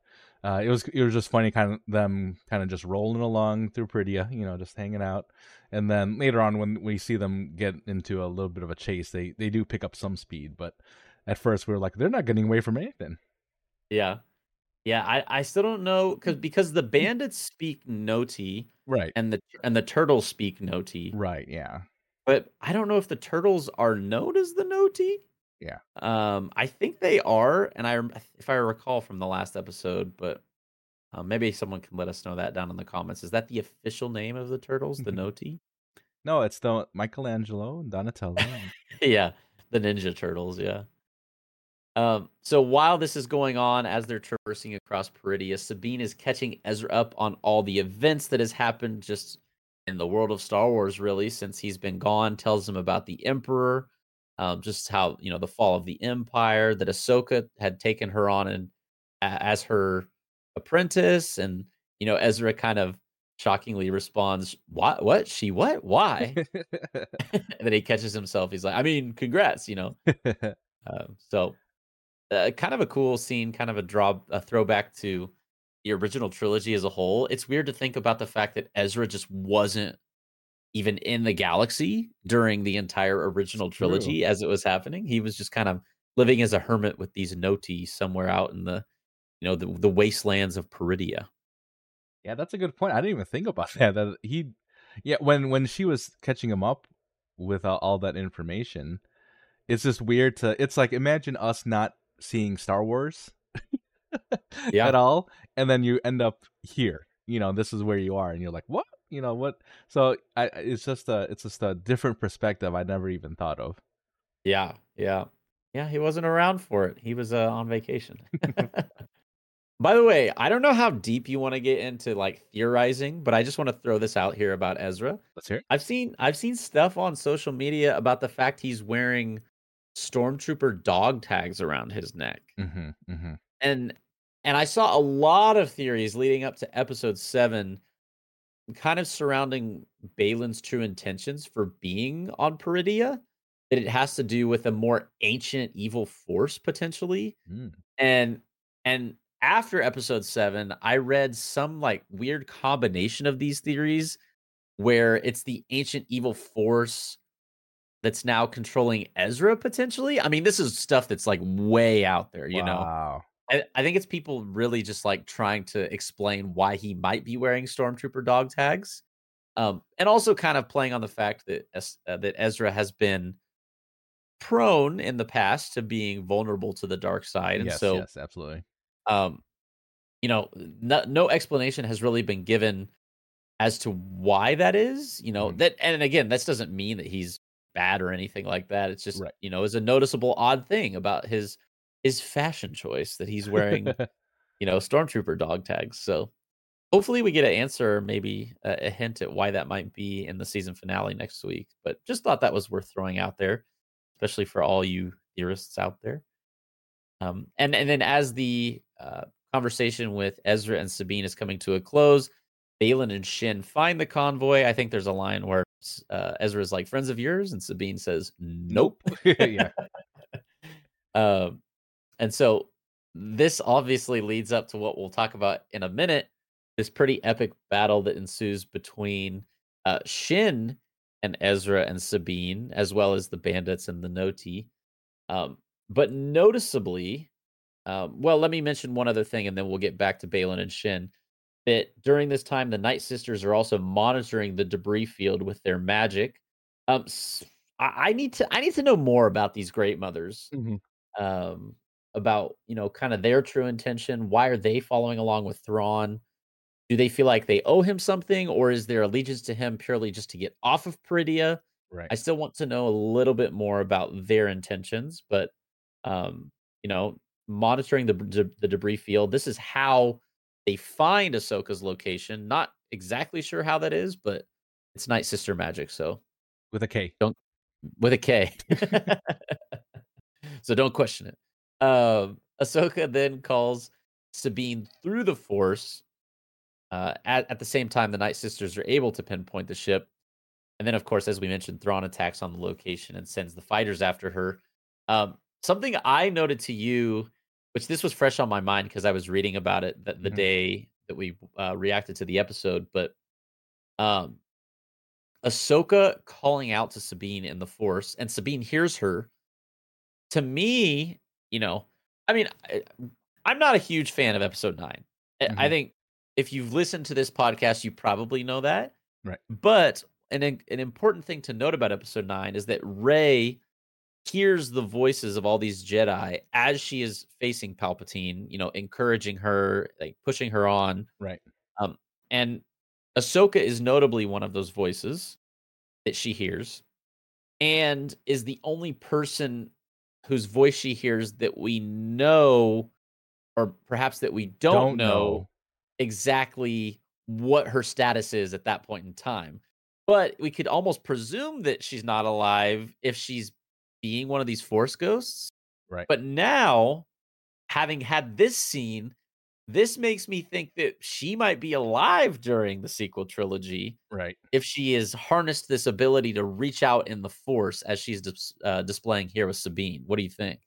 uh, it was it was just funny kind of them kind of just rolling along through Peridea, you know, just hanging out. And then later on when we see them get into a little bit of a chase, they they do pick up some speed, but at first we were like they're not getting away from anything. Yeah. Yeah, I, I still don't know cuz because the bandits speak Noti, right. And the and the turtles speak Noti. Right, yeah. But I don't know if the turtles are known as the Noti. Yeah. Um, I think they are, and I if I recall from the last episode, but uh, maybe someone can let us know that down in the comments. Is that the official name of the turtles, the Noti? No, it's the Michelangelo and Donatello. yeah, the Ninja Turtles. Yeah. Um, so while this is going on, as they're traversing across Peridea, Sabine is catching Ezra up on all the events that has happened just in the world of Star Wars, really, since he's been gone. Tells him about the Emperor, um, just how you know the fall of the empire that Ahsoka had taken her on and as her apprentice, and you know Ezra kind of shockingly responds, "What? What? She? What? Why?" and then he catches himself. He's like, "I mean, congrats," you know. uh, so, uh, kind of a cool scene, kind of a draw, a throwback to the original trilogy as a whole. It's weird to think about the fact that Ezra just wasn't even in the galaxy during the entire original trilogy True. as it was happening. He was just kind of living as a hermit with these Noti somewhere out in the you know the, the wastelands of Peridea. Yeah, that's a good point. I didn't even think about that. That he, yeah, when when she was catching him up with uh, all that information, it's just weird to. It's like imagine us not seeing Star Wars, yeah. at all, and then you end up here. You know, this is where you are, and you're like, what? you know what so i it's just a it's just a different perspective i never even thought of yeah yeah yeah he wasn't around for it he was uh, on vacation by the way i don't know how deep you want to get into like theorizing but i just want to throw this out here about ezra let's hear it. i've seen i've seen stuff on social media about the fact he's wearing stormtrooper dog tags around his neck mm-hmm, mm-hmm. and and i saw a lot of theories leading up to episode seven kind of surrounding Baylan's true intentions for being on Peridea, that it has to do with a more ancient evil force potentially. Mm. And and after episode 7, I read some like weird combination of these theories where it's the ancient evil force that's now controlling Ezra potentially. I mean, this is stuff that's like way out there, you wow. know. I, I think it's people really just like trying to explain why he might be wearing stormtrooper dog tags, um, and also kind of playing on the fact that uh, that Ezra has been prone in the past to being vulnerable to the dark side, and yes, so yes, absolutely. Um, you know, no, no explanation has really been given as to why that is. You know mm-hmm. that, and again, this doesn't mean that he's bad or anything like that. It's just right. you know, is a noticeable odd thing about his his fashion choice that he's wearing, you know, stormtrooper dog tags. So hopefully we get an answer, maybe a, a, hint at why that might be in the season finale next week. But just thought that was worth throwing out there, especially for all you theorists out there. Um, and and then as the uh, conversation with Ezra and Sabine is coming to a close, Baylan and Shin find the convoy. I think there's a line where uh, Ezra is like, "Friends of yours," and Sabine says, "Nope." yeah. um, and so this obviously leads up to what we'll talk about in a minute. This pretty epic battle that ensues between uh, Shin and Ezra and Sabine, as well as the bandits and the Noti. Um, but noticeably, um, well, let me mention one other thing, and then we'll get back to Baylan and Shin. That during this time, the Night Sisters are also monitoring the debris field with their magic. Um, I, I need to I need to know more about these Great Mothers. Mm-hmm. Um, about you know kind of their true intention. Why are they following along with Thrawn? Do they feel like they owe him something, or is their allegiance to him purely just to get off of Peridea? Right. I still want to know a little bit more about their intentions, but um, you know, monitoring the de- the debris field. This is how they find Ahsoka's location. Not exactly sure how that is, but it's Night Sister magic. So with a K, don't with a K. so don't question it. Um, Ahsoka then calls Sabine through the Force. Uh, at, at the same time, the Night Sisters are able to pinpoint the ship. And then, of course, as we mentioned, Thrawn attacks on the location and sends the fighters after her. Um, something I noted to you, which this was fresh on my mind because I was reading about it the, the mm-hmm. day that we uh, reacted to the episode, but um, Ahsoka calling out to Sabine in the Force, and Sabine hears her. To me, you know, I mean, I, am not a huge fan of Episode 9 mm-hmm. I think if you've listened to this podcast, you probably know that. Right. But an an important thing to note about Episode Nine is that Rey hears the voices of all these Jedi as she is facing Palpatine, you know, encouraging her, like pushing her on. Right. Um, and Ahsoka is notably one of those voices that she hears, and is the only person whose voice she hears that we know, or perhaps that we don't, don't know, know exactly what her status is at that point in time. But we could almost presume that she's not alive if she's being one of these force ghosts. Right. But now, having had this scene, this makes me think that she might be alive during the sequel trilogy. Right. If she has harnessed this ability to reach out in the force as she's dis- uh, displaying here with Sabine. What do you think?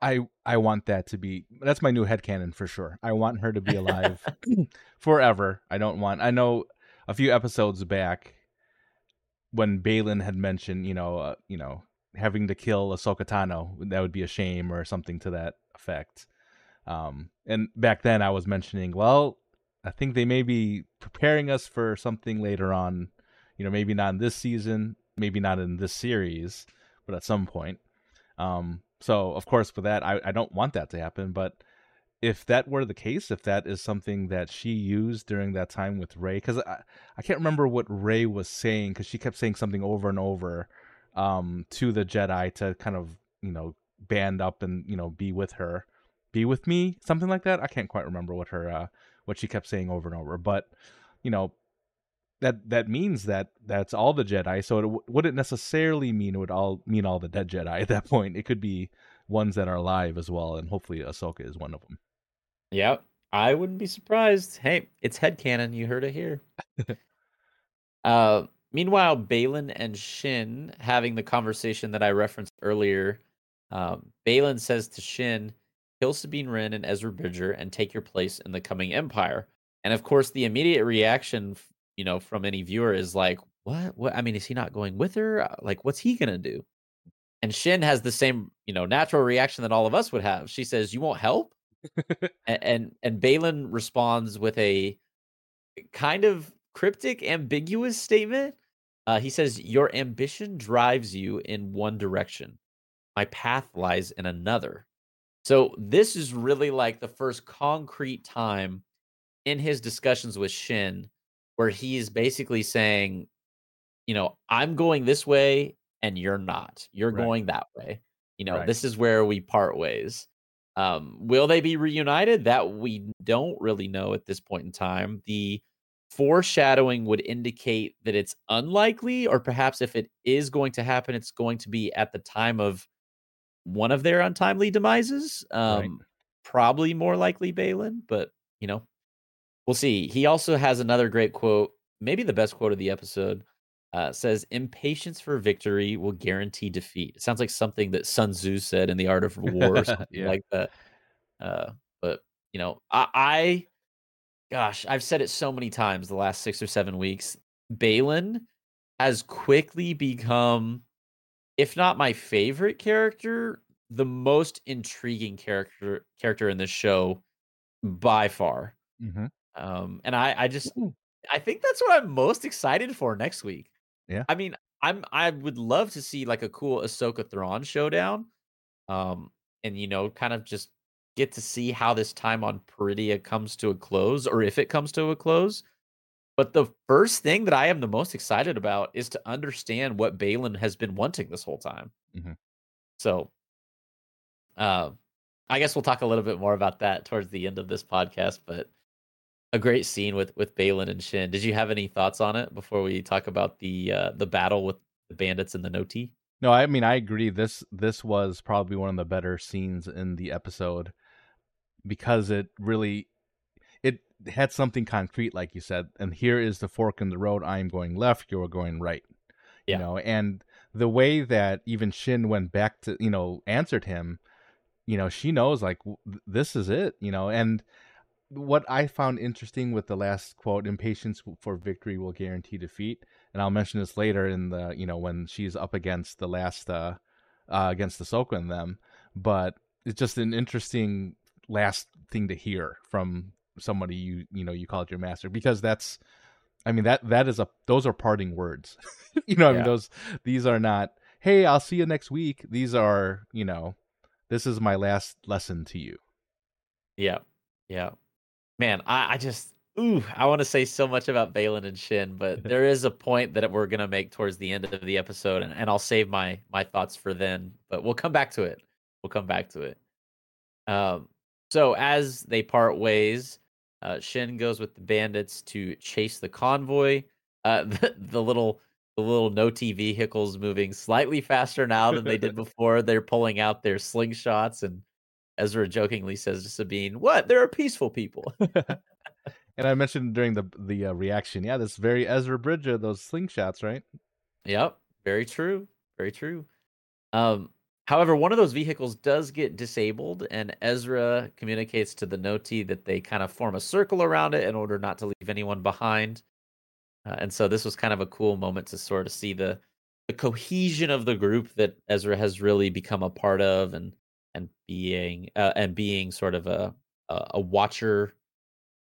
I I want that to be that's my new head canon for sure. I want her to be alive forever. I don't want I know a few episodes back when Baylan had mentioned, you know, uh, you know, having to kill Ahsoka Tano, that would be a shame or something to that effect. Um, and back then I was mentioning, well, I think they may be preparing us for something later on. You know, maybe not in this season, maybe not in this series, but at some point. Um, so of course, for that, I, I don't want that to happen. But if that were the case, if that is something that she used during that time with Rey, because I, I can't remember what Rey was saying, because she kept saying something over and over um, to the Jedi to kind of you know band up and you know be with her, be with me, something like that. I can't quite remember what her uh, what she kept saying over and over, but you know that that means that that's all the Jedi. So it w- wouldn't necessarily mean it would all mean all the dead Jedi at that point. It could be ones that are alive as well, and hopefully Ahsoka is one of them. Yep, I wouldn't be surprised. Hey, it's head canon. You heard it here. uh, Meanwhile, Baylan and Shin having the conversation that I referenced earlier. Um, Baylan says to Shin, kill Sabine Wren and Ezra Bridger and take your place in the coming empire. And of course, the immediate reaction, you know, from any viewer is like, what? What? I mean, is he not going with her? Uh, like, what's he going to do? And Shin has the same, you know, natural reaction that all of us would have. She says, you won't help? and, and, and Baylan responds with a kind of cryptic, ambiguous statement uh, he says, Your ambition drives you in one direction, my path lies in another. So, this is really like the first concrete time in his discussions with Shin where he's basically saying, You know, I'm going this way and you're not. You're right. going that way. You know, right. this is where we part ways. Um, will they be reunited? That we don't really know at this point in time. The foreshadowing would indicate that it's unlikely, or perhaps if it is going to happen, it's going to be at the time of one of their untimely demises. Um, right. Probably more likely Baylan, but you know, we'll see. He also has another great quote, maybe the best quote of the episode. Uh, says impatience for victory will guarantee defeat. It sounds like something that Sun Tzu said in the Art of War or something yeah. like that. Uh, but you know, I, I, gosh, I've said it so many times the last six or seven weeks. Baylan has quickly become, if not my favorite character, the most intriguing character character in this show by far. Mm-hmm. Um, and I, I just, I think that's what I'm most excited for next week. Yeah. I mean, I'm I would love to see like a cool Ahsoka Thrawn showdown. Um, and you know, kind of just get to see how this time on Peridea comes to a close, or if it comes to a close. But the first thing that I am the most excited about is to understand what Baylan has been wanting this whole time. Mm-hmm. So, uh, I guess we'll talk a little bit more about that towards the end of this podcast. But a great scene with with Baylan and Shin. Did you have any thoughts on it before we talk about the uh, the battle with the bandits and the Noti? No, I mean I agree. This this was probably one of the better scenes in the episode because it really it had something concrete, like you said. And here is the fork in the road. I am going left. You're going right. Yeah. You know, and the way that even Shin went back to you know answered him, you know, she knows like this is it. You know, and what I found interesting with the last quote, "Impatience for victory will guarantee defeat," and I'll mention this later in the you know when she's up against the last uh, uh against the Soka and them, but it's just an interesting last thing to hear from somebody you you know you called your master because that's I mean that that is a those are parting words. you know, I mean those these are not hey, I'll see you next week. These are, you know, this is my last lesson to you. Yeah. Yeah man, I, I just ooh, I want to say so much about Baylan and Shin, but there is a point that we're gonna make towards the end of the episode, and, and I'll save my my thoughts for then. But we'll come back to it. We'll come back to it. Um, so as they part ways, uh, Shin goes with the bandits to chase the convoy. Uh, the, the little the little Noti vehicles moving slightly faster now than they did before. They're pulling out their slingshots and Ezra jokingly says to Sabine, "What? There are peaceful people." and I mentioned during the the uh, reaction, yeah, this very Ezra Bridger, those slingshots, right? Yep, very true, very true. Um, however, one of those vehicles does get disabled, and Ezra communicates to the Noti that they kind of form a circle around it in order not to leave anyone behind. Uh, and so this was kind of a cool moment to sort of see the the cohesion of the group that Ezra has really become a part of, and and being uh, and being sort of a a, a watcher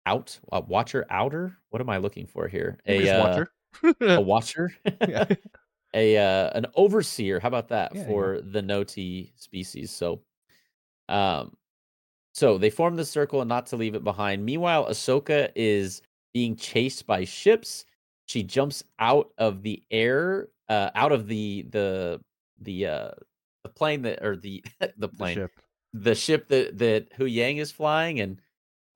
out a watcher outer? What am i looking for here? A uh, watcher. a watcher a uh, an overseer how about that yeah, for yeah. the noti species so um so they form the circle and not to leave it behind. Meanwhile ahsoka is being chased by ships. She jumps out of the air uh out of the the the uh the plane that or the the plane the ship, the ship that that Huyang is flying and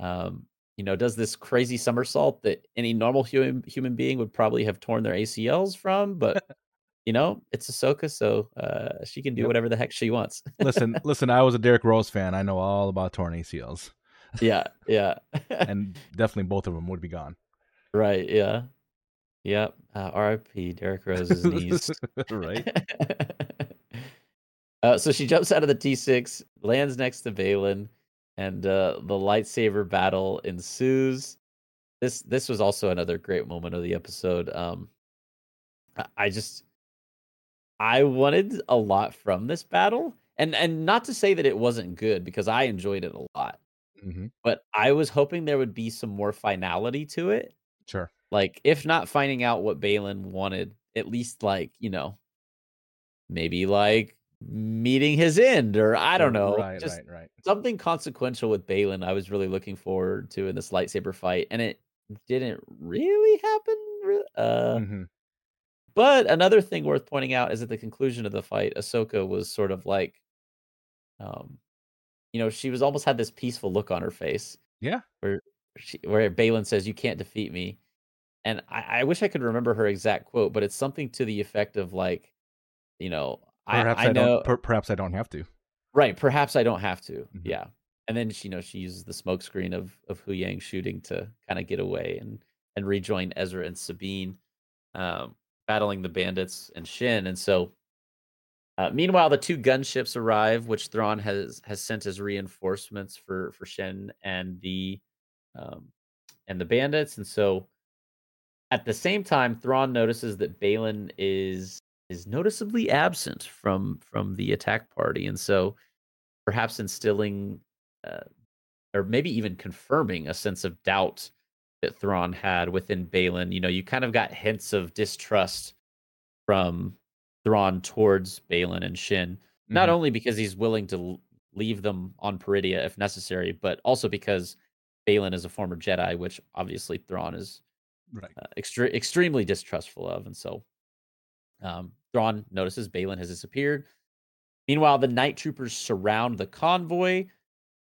um you know does this crazy somersault that any normal human human being would probably have torn their ACLs from but you know it's Ahsoka so uh she can do yep. whatever the heck she wants. listen, listen, I was a Derrick Rose fan. I know all about torn ACLs. Yeah, yeah. and definitely both of them would be gone. Right, yeah. Yep. Uh, RIP Derrick Rose's knees. right. Uh, so she jumps out of the T6, lands next to Baylan, and uh, the lightsaber battle ensues. This this was also another great moment of the episode. Um, I just I wanted a lot from this battle, and and not to say that it wasn't good because I enjoyed it a lot, mm-hmm. but I was hoping there would be some more finality to it. Sure, like if not finding out what Baylan wanted, at least like you know, maybe like meeting his end or I don't know. Right, just right, right. Something consequential with Baylan I was really looking forward to in this lightsaber fight and it didn't really happen uh mm-hmm. But another thing worth pointing out is at the conclusion of the fight, Ahsoka was sort of like, um, you know, she was almost had this peaceful look on her face. Yeah. Where she, where Baylan says, "You can't defeat me," and I, I wish I could remember her exact quote, but it's something to the effect of like, you know, perhaps I, I, I know, don't. Per, perhaps I don't have to. Right. Perhaps I don't have to. Mhm. Yeah. And then she, you know, she uses the smokescreen of of Huyang shooting to kind of get away and and rejoin Ezra and Sabine, um, battling the bandits and Shin. And so, uh, meanwhile, the two gunships arrive, which Thrawn has has sent as reinforcements for for Shin and the um, and the bandits. And so, at the same time, Thrawn notices that Baylan is is noticeably absent from from the attack party, and so perhaps instilling uh, or maybe even confirming a sense of doubt that Thrawn had within Baylan. You know, you kind of got hints of distrust from Thrawn towards Baylan and Shin, mm-hmm. not only because he's willing to leave them on Peridea if necessary, but also because Baylan is a former Jedi, which obviously Thrawn is right. uh, extre- extremely distrustful of. And so um, Thrawn notices Baylan has disappeared. Meanwhile, the night troopers surround the convoy,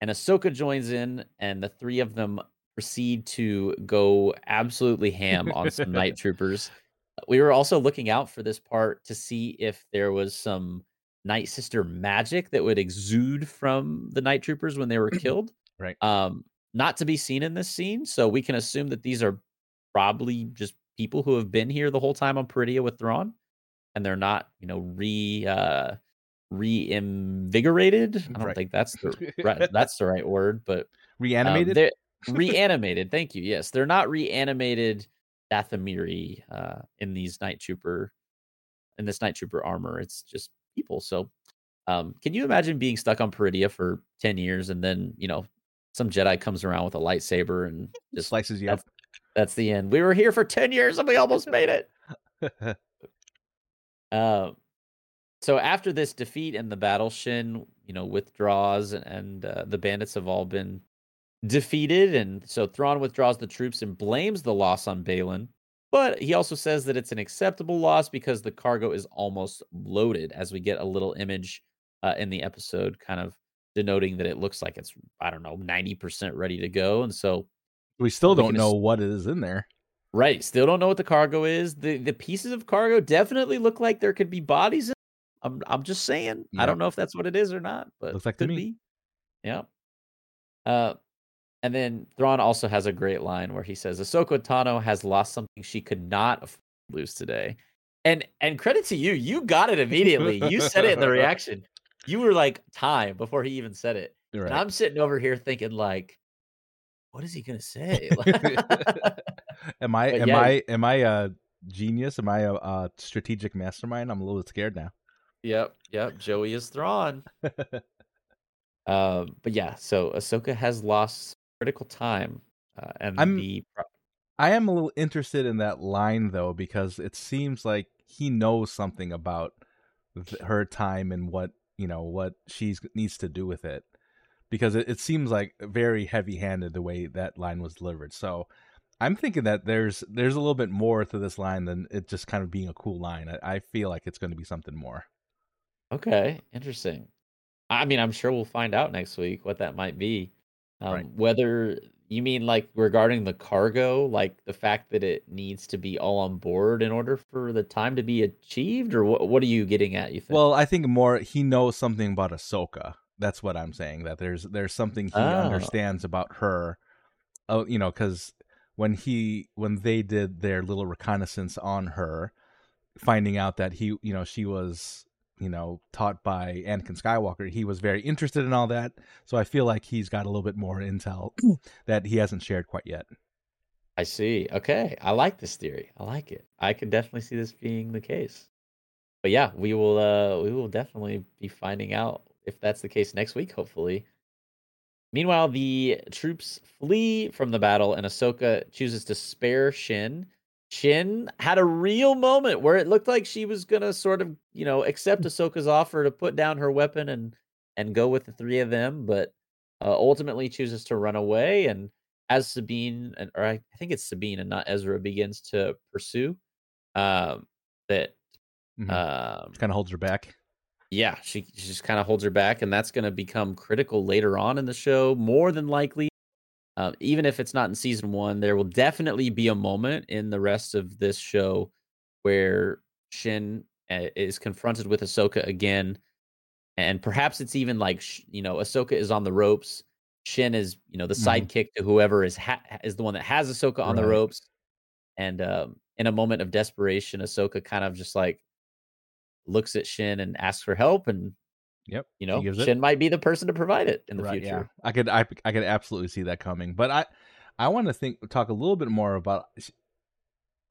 and Ahsoka joins in, and the three of them proceed to go absolutely ham on some night troopers. We were also looking out for this part to see if there was some Night Sister magic that would exude from the night troopers when they were killed. right. Um, not to be seen in this scene, so we can assume that these are probably just people who have been here the whole time on Peridea with Thrawn, and they're not, you know, re uh, reinvigorated. I don't right. think that's the right, that's the right word, but reanimated. Um, reanimated. Thank you. Yes, they're not reanimated Dathomiri uh, in these night trooper in this night trooper armor. It's just people. So, um, can you imagine being stuck on Peridea for ten years and then you know some Jedi comes around with a lightsaber and just slices you that's, up? That's the end. We were here for ten years and we almost made it. uh, so after this defeat and the battle, Shin, you know, withdraws, and uh, the bandits have all been defeated, and so Thrawn withdraws the troops and blames the loss on Baylan. But he also says that it's an acceptable loss because the cargo is almost loaded, as we get a little image uh, in the episode, kind of denoting that it looks like it's I don't know ninety percent ready to go, and so we still don't know what is in there. Right, still don't know what the cargo is. the The pieces of cargo definitely look like there could be bodies I'm I'm just saying. I don't know if that's what it is or not, but Looks like to could me. be. Yeah. Uh, and then Thrawn also has a great line where he says, "Ahsoka Tano has lost something she could not lose today." And and credit to you, you got it immediately. You said it in the reaction. You were like time before he even said it. And I'm sitting over here thinking like, what is he gonna say? am I But am yeah. I am I a genius? Am I a, a strategic mastermind? I'm a little scared now. Yep, yep. Joey is Thrawn. Um, but yeah, so Ahsoka has lost critical time, uh, and I'm- the I am a little interested in that line though because it seems like he knows something about th- her time and what you know what she needs to do with it because it, it seems like very heavy-handed the way that line was delivered. So I'm thinking that there's there's a little bit more to this line than it just kind of being a cool line. I, I feel like it's going to be something more. okay, interesting. I mean, I'm sure we'll find out next week what that might be. Um, Right. Whether you mean like regarding the cargo, like the fact that it needs to be all on board in order for the time to be achieved, or what? What are you getting at? You think? Well, I think more he knows something about Ahsoka. That's what I'm saying. That there's there's something he Oh. understands about her. Oh, you know, because when he when they did their little reconnaissance on her, finding out that he, you know, she was, you know, taught by Anakin Skywalker, he was very interested in all that. So I feel like he's got a little bit more intel that he hasn't shared quite yet. I see. Okay, I like this theory. I like it. I could definitely see this being the case. But yeah, we will. Uh, we will definitely be finding out if that's the case next week. Hopefully. Meanwhile, the troops flee from the battle, and Ahsoka chooses to spare Shin. Shin had a real moment where it looked like she was gonna sort of, you know, accept Ahsoka's offer to put down her weapon and and go with the three of them, but uh, ultimately chooses to run away. And as Sabine and or I, I think it's Sabine and not Ezra begins to pursue, um, that mm-hmm. um, kind of holds her back. Yeah, she, she just kind of holds her back, and that's going to become critical later on in the show, more than likely. Uh, even if it's not in season one, there will definitely be a moment in the rest of this show where Shin uh, is confronted with Ahsoka again, and perhaps it's even like you know Ahsoka is on the ropes. Shin is you know the mm-hmm. sidekick to whoever is ha- is the one that has Ahsoka on right. the ropes, and um, in a moment of desperation, Ahsoka kind of just like looks at Shin and asks for help, and Yep. You know, Shin it. might be the person to provide it in the right, future. Yeah. I could I I could absolutely see that coming. But I I want to think talk a little bit more about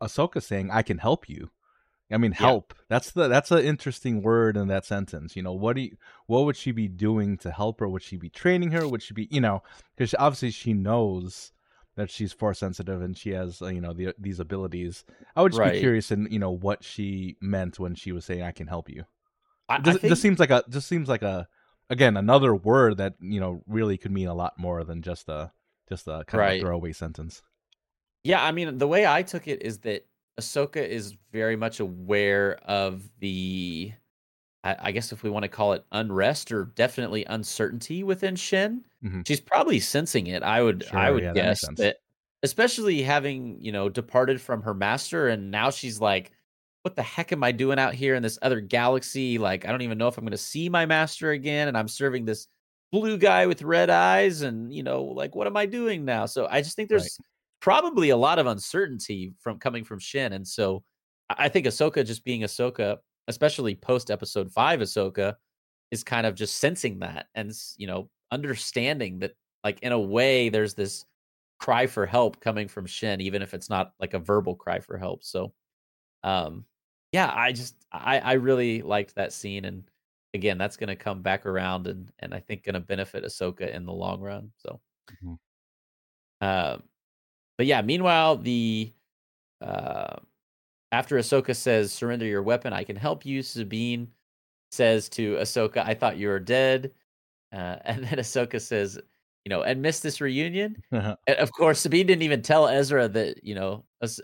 Ahsoka saying I can help you. I mean, help. Yeah. That's the that's an interesting word in that sentence. You know, what do you, what would she be doing to help her? Would she be training her? Would she be, you know, because obviously she knows that she's force sensitive and she has, uh, you know, the, these abilities. I would just right. be curious in, you know, what she meant when she was saying, "I can help you." I, just, I think... just seems like a just seems like a again another word that you know really could mean a lot more than just a just a kind right. of throwaway sentence. Yeah, I mean, the way I took it is that Ahsoka is very much aware of the, I, I guess if we want to call it unrest or definitely uncertainty within Shin. Mm-hmm. She's probably sensing it. I would, sure, I would yeah, guess that, that, especially having you know departed from her master, and now she's like, what the heck am I doing out here in this other galaxy? Like, I don't even know if I'm going to see my master again, and I'm serving this blue guy with red eyes, and you know, like, what am I doing now? So I just think there's. Right probably a lot of uncertainty from coming from Shin. And so I think Ahsoka just being Ahsoka, especially post episode five Ahsoka, is kind of just sensing that and you know, understanding that like in a way there's this cry for help coming from Shin, even if it's not like a verbal cry for help. So um yeah, I just I, I really liked that scene and again that's gonna come back around and and I think gonna benefit Ahsoka in the long run. So mm-hmm. um but yeah, meanwhile, the uh, after Ahsoka says, "Surrender your weapon, I can help you," Sabine says to Ahsoka, "I thought you were dead," uh, and then Ahsoka says, "You know, and miss this reunion." and of course, Sabine didn't even tell Ezra that you know,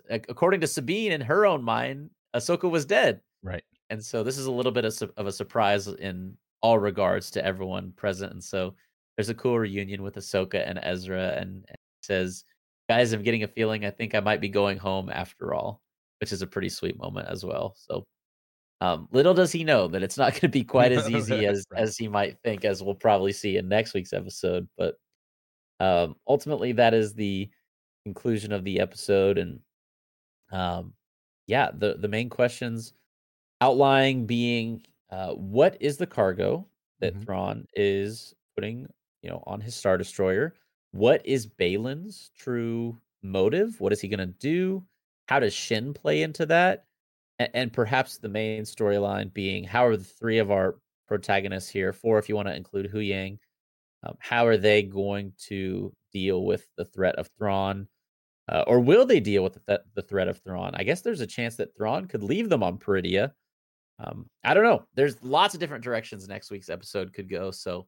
according to Sabine in her own mind, Ahsoka was dead. Right. And so this is a little bit of, of a surprise in all regards to everyone present. And so there's a cool reunion with Ahsoka and Ezra, and, and says guys, I'm getting a feeling I think I might be going home after all, which is a pretty sweet moment as well. So, um, little does he know that it's not going to be quite as easy as right. as he might think, as we'll probably see in next week's episode. But um, ultimately, that is the conclusion of the episode, and um, yeah, the the main questions outlying being uh, what is the cargo that mm-hmm. Thrawn is putting, you know, on his star destroyer? what is Baylan's true motive? What is he going to do? How does Shin play into that? And, and perhaps the main storyline being how are the three of our protagonists here, four if you want to include Huyang, um, how are they going to deal with the threat of Thrawn? Uh, or will they deal with the, th- the threat of Thrawn? I guess there's a chance that Thrawn could leave them on Peridea. Um, I don't know. There's lots of different directions next week's episode could go. So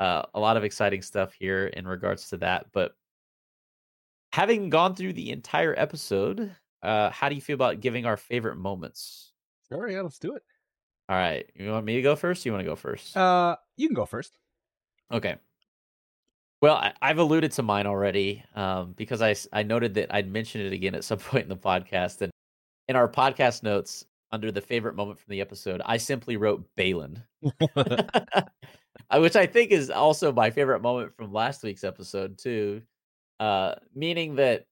uh, a lot of exciting stuff here in regards to that. But having gone through the entire episode, uh, how do you feel about giving our favorite moments? Sure, yeah, let's do it. All right, you want me to go first? you want to go first? Uh, you can go first. Okay. Well, I, have alluded to mine already um, because I I noted that I'd mentioned it again at some point in the podcast, and in our podcast notes under the favorite moment from the episode, I simply wrote Baylan. Uh, which I think is also my favorite moment from last week's episode too. Uh, meaning that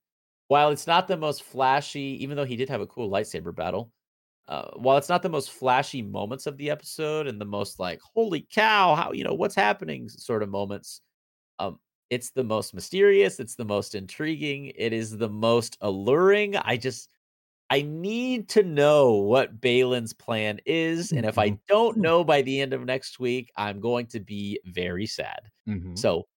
while it's not the most flashy, even though he did have a cool lightsaber battle, uh, while it's not the most flashy moments of the episode and the most like holy cow, how you know what's happening sort of moments, um, it's the most mysterious, it's the most intriguing, it is the most alluring. I just I need to know what Baylan's plan is. And if I mm-hmm. don't know by the end of next week, I'm going to be very sad. Mm-hmm. So,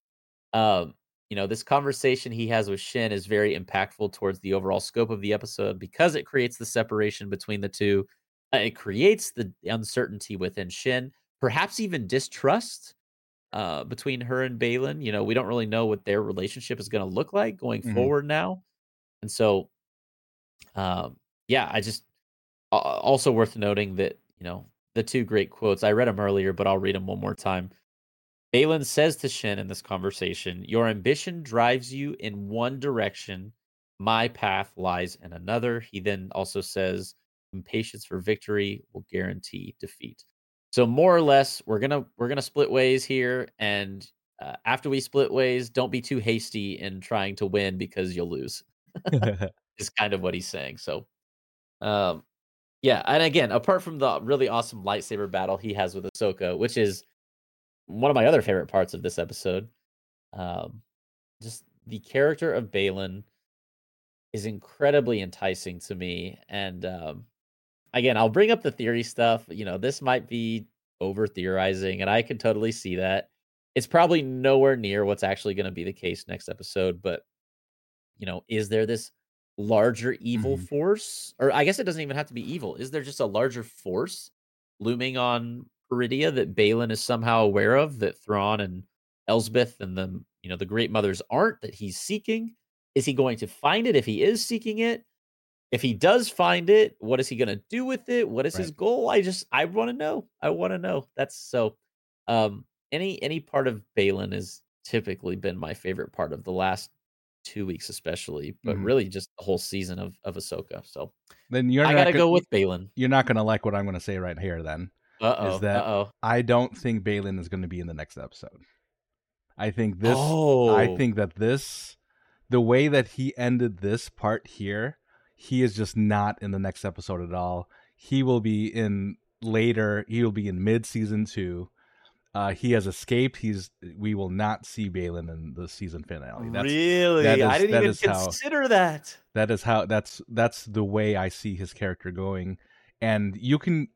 um, you know, this conversation he has with Shin is very impactful towards the overall scope of the episode because it creates the separation between the two. Uh, it creates the uncertainty within Shin, perhaps even distrust uh, between her and Baylan. You know, we don't really know what their relationship is going to look like going mm-hmm. forward now. And so, um, yeah, I just also worth noting that you know the two great quotes. I read them earlier, but I'll read them one more time. Baylan says to Shin in this conversation, Your ambition drives you in one direction. My path lies in another. He then also says, Impatience for victory will guarantee defeat. So more or less, we're gonna we're gonna split ways here, and uh, after we split ways, don't be too hasty in trying to win because you'll lose. is kind of what he's saying. So, um, yeah, and again, apart from the really awesome lightsaber battle he has with Ahsoka, which is one of my other favorite parts of this episode, um, just the character of Baylan is incredibly enticing to me. And um, again, I'll bring up the theory stuff. You know, this might be over theorizing, and I can totally see that. It's probably nowhere near what's actually going to be the case next episode, but you know, is there this larger evil mm-hmm. force? Or I guess it doesn't even have to be evil. Is there just a larger force looming on Peridea that Baylan is somehow aware of that Thrawn and Elsbeth and the you know the Great Mothers aren't that he's seeking? Is he going to find it if he is seeking it? If he does find it, what is he going to do with it? What is right. his goal? I just I want to know. I want to know. That's so. Um, any any part of Baylan has typically been my favorite part of the last two weeks, especially, but mm-hmm. really just the whole season of of Ahsoka. So then you're I gotta go with Baylan. You're not gonna like what I'm gonna say right here. Then uh-oh, is that uh-oh. I don't think Baylan is going to be in the next episode. I think this. Oh. I think that this, the way that he ended this part here, he is just not in the next episode at all. He will be in later. He will be in mid season two. Uh, he has escaped. He's. We will not see Baylan in the season finale. That's, really, that is, I didn't even consider how, that. That is how. That's that's the way I see his character going, and you can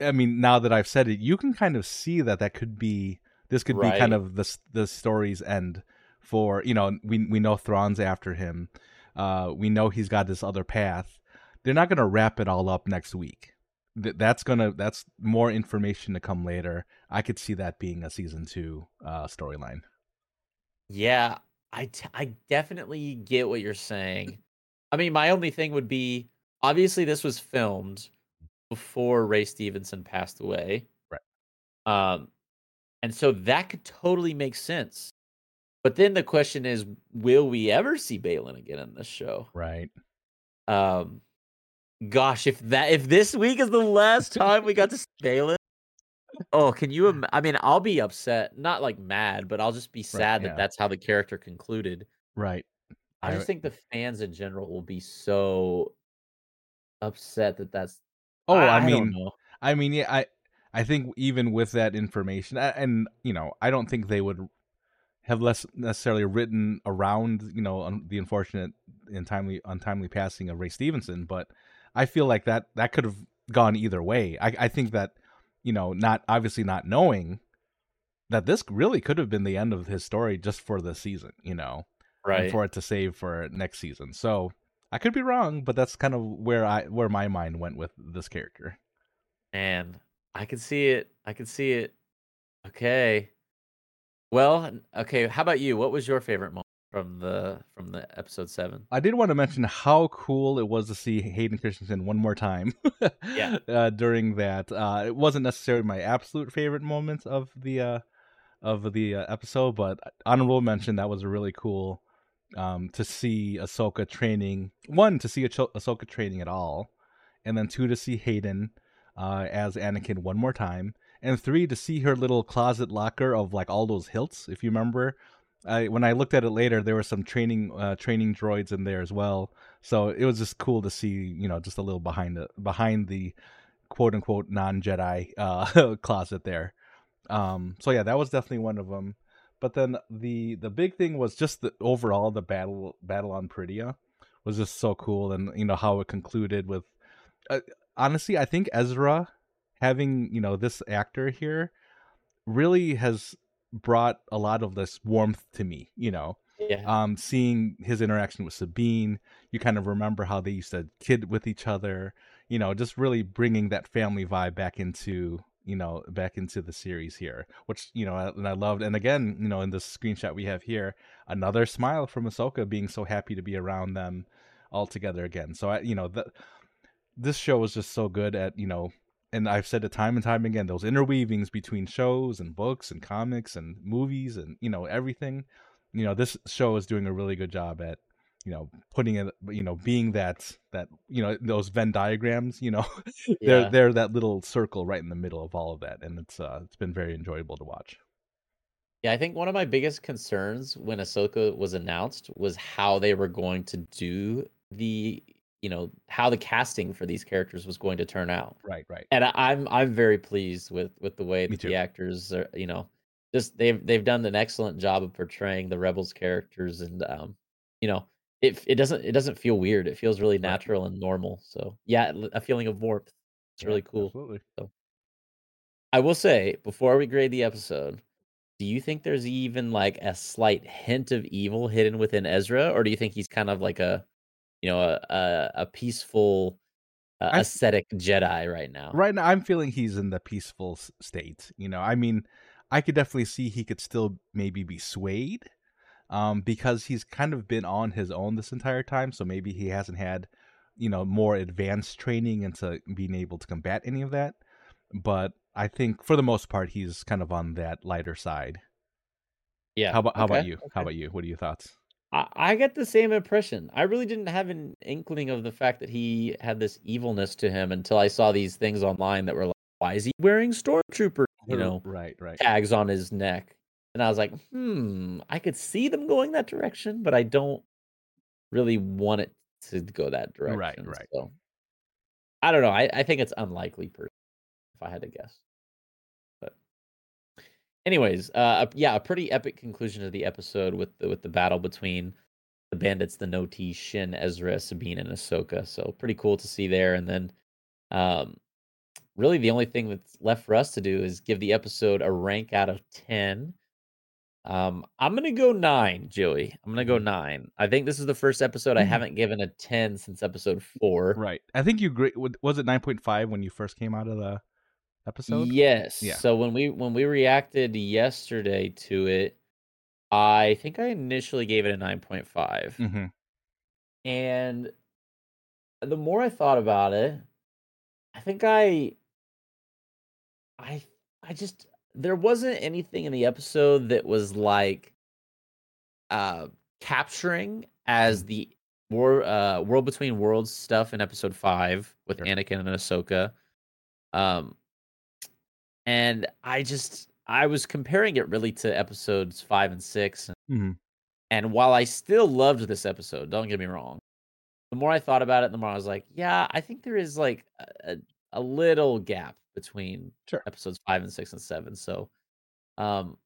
I mean, now that I've said it, you can kind of see that that could be this could right. be kind of the the story's end for you know we we know Thrawn's after him, uh, we know he's got this other path. They're not going to wrap it all up next week. that's gonna that's more information to come later. I could see that being a season two uh, storyline. Yeah, I, t- I definitely get what you're saying. I mean, my only thing would be obviously this was filmed before Ray Stevenson passed away. Right. Um, and so that could totally make sense. But then the question is, will we ever see Baylan again in this show? Right. Um, gosh, if that if this week is the last time we got to see Baylan, oh, can you? Im- I mean, I'll be upset, not like mad, but I'll just be sad right, yeah. that that's how the character concluded. Right. I just think the fans in general will be so upset that that's Oh, I, I mean, I mean, yeah, I I think even with that information, and you know, I don't think they would have less necessarily written around you know the unfortunate and timely untimely passing of Ray Stevenson, but I feel like that that could have gone either way. I I think that you know, not obviously not knowing that this really could have been the end of his story just for the season, you know, right? for it to save for next season. So I could be wrong, but that's kind of where I where my mind went with this character. And I can see it. I can see it. Okay. Well, okay. How about you? What was your favorite moment from the from the episode seven? I did want to mention how cool it was to see Hayden Christensen one more time. yeah. Uh, during that, uh, it wasn't necessarily my absolute favorite moment of the uh, of the uh, episode, but honorable mention that was really cool um, to see Ahsoka training. One, to see ah- Ahsoka training at all, and then two, to see Hayden uh, as Anakin one more time, and three, to see her little closet locker of like all those hilts. If you remember, I, when I looked at it later, there were some training uh, training droids in there as well. So it was just cool to see, you know, just a little behind the behind the quote unquote non Jedi uh, closet there. Um, so yeah, that was definitely one of them. But then the the big thing was just the overall the battle battle on Peridea was just so cool, and you know how it concluded with. Uh, honestly, I think Ezra having you know this actor here really has brought a lot of this warmth to me. You know, yeah. um, seeing his interaction with Sabine, you kind of remember how they used to kid with each other. You know, just really bringing that family vibe back into you know back into the series here which you know and i loved and again you know in this screenshot we have here another smile from Ahsoka being so happy to be around them all together again so i you know the this show was just so good at you know and I've said it time and time again, those interweavings between shows and books and comics and movies and you know everything. You know, this show is doing a really good job at you know putting it you know being that that you know those venn diagrams you know they're they're that little circle right in the middle of all of that and it's uh it's been very enjoyable to watch yeah i think one of my biggest concerns when ahsoka was announced was how they were going to do the you know how the casting for these characters was going to turn out. Right, right. And I, am I'm very pleased with with the way that the actors are. You know, just they've they've done an excellent job of portraying the rebels characters, and um, you know, it it doesn't it doesn't feel weird. It feels really natural right. and normal. So yeah, a feeling of warmth. It's yeah, really cool. Absolutely. So I will say before we grade the episode, do you think there's even like a slight hint of evil hidden within Ezra, or do you think he's kind of like a you know a a, a peaceful uh, ascetic Jedi right now. Right now, I'm feeling he's in the peaceful state. You know, I mean, I could definitely see he could still maybe be swayed, um, because he's kind of been on his own this entire time. So maybe he hasn't had, you know, more advanced training into being able to combat any of that. But I think for the most part, he's kind of on that lighter side. Yeah. How about how okay. about you? Okay. How about you? What are your thoughts? I, I get the same impression. I really didn't have an inkling of the fact that he had this evilness to him until I saw these things online that were like, "Why is he wearing stormtrooper?" You know, right, right, tags on his neck, and I was like, "Hmm, I could see them going that direction, but I don't really want it to go that direction." Right, right. So, I don't know. I, I think it's unlikely, per if I had to guess anyways, uh, yeah, a pretty epic conclusion to the episode with the, with the battle between the bandits, the Noti, Shin, Ezra, Sabine, and Ahsoka. So pretty cool to see there. And then, um, really the only thing that's left for us to do is give the episode a rank out of ten. Um, I'm gonna go nine, Joey. I'm gonna go mm-hmm. nine. I think this is the first episode I mm-hmm. haven't given a ten since episode four. Right. I think you great. Was it nine point five when you first came out of the episode? Yes. Yeah. So when we when we reacted yesterday to it, I think I initially gave it a 9.5. Mm-hmm. And the more I thought about it, I think I I I just there wasn't anything in the episode that was like uh capturing as mm. the war uh world between worlds stuff in episode 5 with sure. Anakin and Ahsoka. Um and I just I was comparing it really to episodes five and six, and, mm-hmm. and while I still loved this episode, don't get me wrong, the more I thought about it, the more I was like, yeah, I think there is like a, a little gap between sure. episodes five and six and seven. So, um,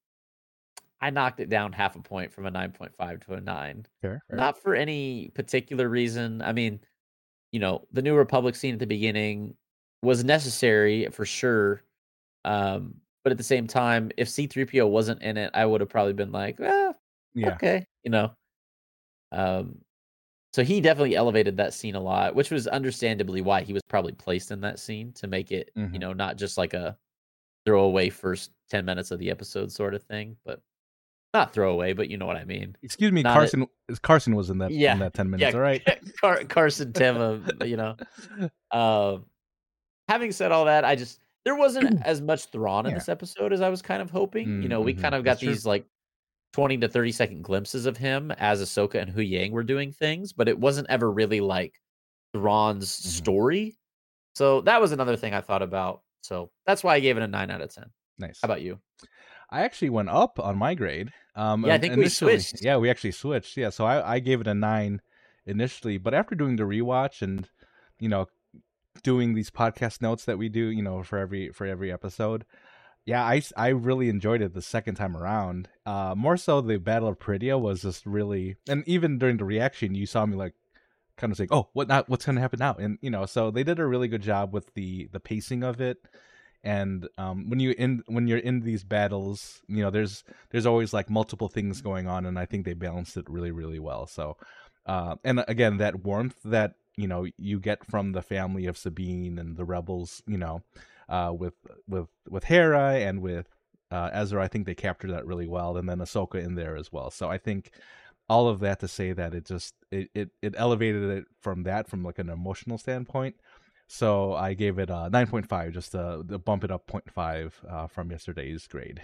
I knocked it down half a point from a nine point five to a nine. Fair, fair. Not for any particular reason. I mean, you know, the New Republic scene at the beginning was necessary for sure um, but at the same time, if C3PO wasn't in it, I would have probably been like, eh, yeah. okay, you know. Um, so he definitely elevated that scene a lot, which was understandably why he was probably placed in that scene to make it, mm-hmm. you know, not just like a throwaway first 10 minutes of the episode sort of thing, but not throwaway, but you know what I mean. Excuse me, not Carson. A, Carson was in that yeah, in that ten minutes. Yeah, all right, Car- Carson Teva, you know. Uh, having said all that, I just there wasn't as much Thrawn in yeah. this episode as I was kind of hoping. Mm-hmm. You know, we mm-hmm. kind of got That's these true. like 20 to 30 second glimpses of him as Ahsoka and Hu Huyang were doing things, but it wasn't ever really like Thrawn's mm-hmm. story. So that was another thing I thought about. So that's why I gave it a nine out of 10. Nice. How about you? I actually went up on my grade. Um, yeah, I think we switched. Yeah, we actually switched. Yeah, so I, I gave it a nine initially, but after doing the rewatch and you know doing these podcast notes that we do, you know, for every for every episode. Yeah, I, I really enjoyed it the second time around. Uh, more so, the Battle of Peridea was just really, and even during the reaction, you saw me like kind of saying, "Oh, what not? What's going to happen now?" And you know, so they did a really good job with the the pacing of it. And um, when you in when you're in these battles, you know, there's there's always like multiple things going on, and I think they balanced it really really well. So, uh, and again, that warmth that you know you get from the family of Sabine and the rebels, you know, uh, with with with Hera and with uh, Ezra. I think they captured that really well, and then Ahsoka in there as well. So I think all of that to say that it just it, it it elevated it from that from like an emotional standpoint. So I gave it a 9.5 just to, to bump it up 0.5 uh, from yesterday's grade.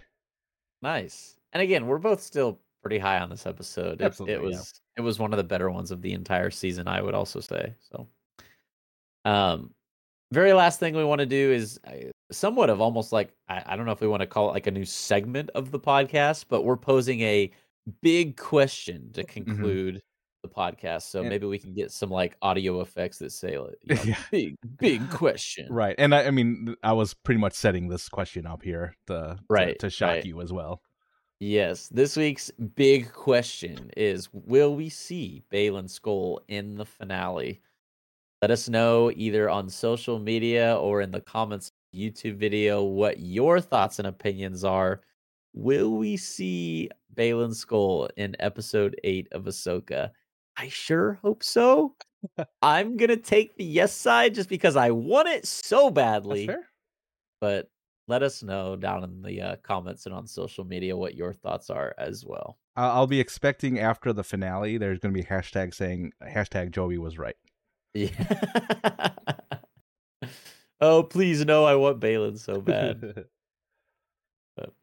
Nice. And again, we're both still pretty high on this episode. It, it was yeah. it was one of the better ones of the entire season, I would also say. So um very last thing we want to do is somewhat of almost like I, I don't know if we want to call it like a new segment of the podcast, but we're posing a big question to mm-hmm. conclude mm-hmm. the podcast. So and, maybe we can get some like audio effects that say like, you know, yeah. big big question. Right. And I, I, mean I was pretty much setting this question up here to right to, to shock right. you as well. Yes, this week's big question is will we see Baylan Skoll in the finale? Let us know either on social media or in the comments YouTube video what your thoughts and opinions are. Will we see Baylan Skoll in episode 8 of Ahsoka? I sure hope so. I'm going to take the yes side just because I want it so badly. But let us know down in the uh, comments and on social media what your thoughts are as well. I'll be expecting after the finale, there's going to be hashtag saying hashtag Joey was right. Yeah. oh, please no, I want Baylan so bad. but,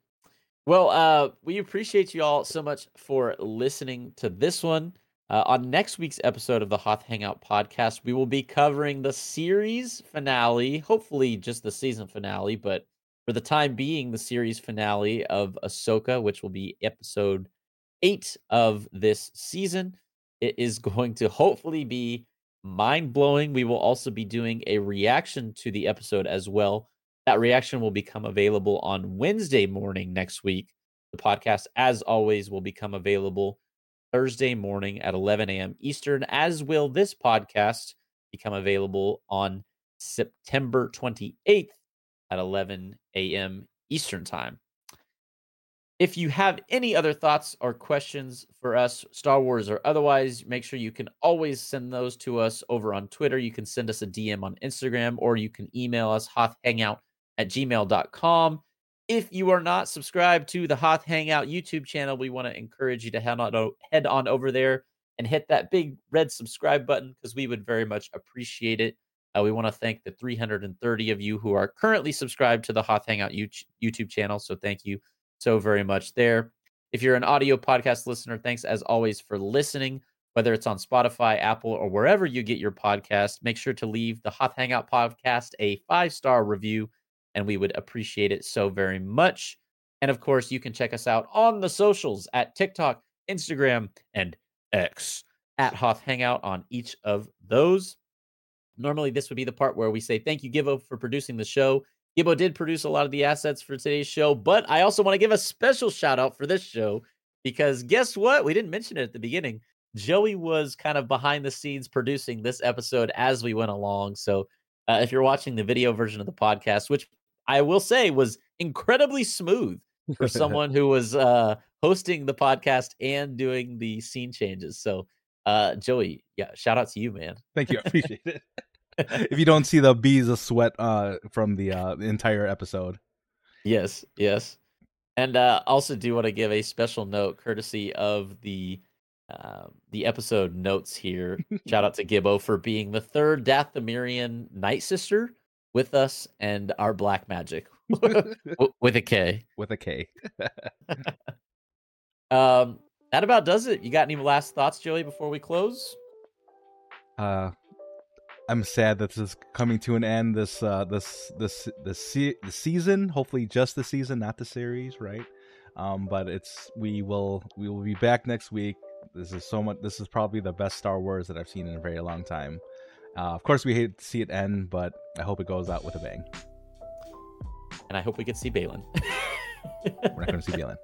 well, uh, we appreciate you all so much for listening to this one. Uh, on next week's episode of the Hoth Hangout podcast, we will be covering the series finale, hopefully just the season finale, but for the time being, the series finale of Ahsoka, which will be episode eight of this season. It is going to hopefully be mind blowing. We will also be doing a reaction to the episode as well. That reaction will become available on Wednesday morning next week. The podcast, as always, will become available Thursday morning at 11 a.m. Eastern, as will this podcast become available on September 28th at 11 a.m. Eastern Time. If you have any other thoughts or questions for us, Star Wars or otherwise, make sure you can always send those to us over on Twitter. You can send us a DM on Instagram or you can email us hothhangout at gmail.com. If you are not subscribed to the Hoth Hangout YouTube channel, we want to encourage you to head on, head on over there and hit that big red subscribe button because we would very much appreciate it. Uh, we want to thank the 330 of you who are currently subscribed to the Hoth Hangout YouTube channel. So thank you so very much there. If you're an audio podcast listener, thanks as always for listening, whether it's on Spotify, Apple, or wherever you get your podcast. Make sure to leave the Hoth Hangout podcast a five star review, and we would appreciate it so very much. And of course, you can check us out on the socials at TikTok, Instagram, and X at Hoth Hangout on each of those. Normally, this would be the part where we say thank you, Gibbo, for producing the show. Gibbo did produce a lot of the assets for today's show, but I also want to give a special shout out for this show because guess what? We didn't mention it at the beginning. Joey was kind of behind the scenes producing this episode as we went along. So uh, if you're watching the video version of the podcast, which I will say was incredibly smooth for someone who was uh, hosting the podcast and doing the scene changes. So, uh, Joey, yeah, shout out to you, man. Thank you. I appreciate it. if you don't see the bees of sweat uh, from the, uh, entire episode. Yes, yes. And uh, also do want to give a special note, courtesy of the uh, the episode notes here. Shout out to Gibbo for being the third Dathomirian Night Sister with us and our black magic with a K. With a K. um, that about does it. You got any last thoughts, Joey, before we close? Uh, I'm sad that this is coming to an end. This uh, this this the se- the season. Hopefully, just the season, not the series, right? Um, but it's we will we will be back next week. This is so much. This is probably the best Star Wars that I've seen in a very long time. Uh, of course, we hate to see it end, but I hope it goes out with a bang. And I hope we get to see Baylan. We're not going to see Baylan.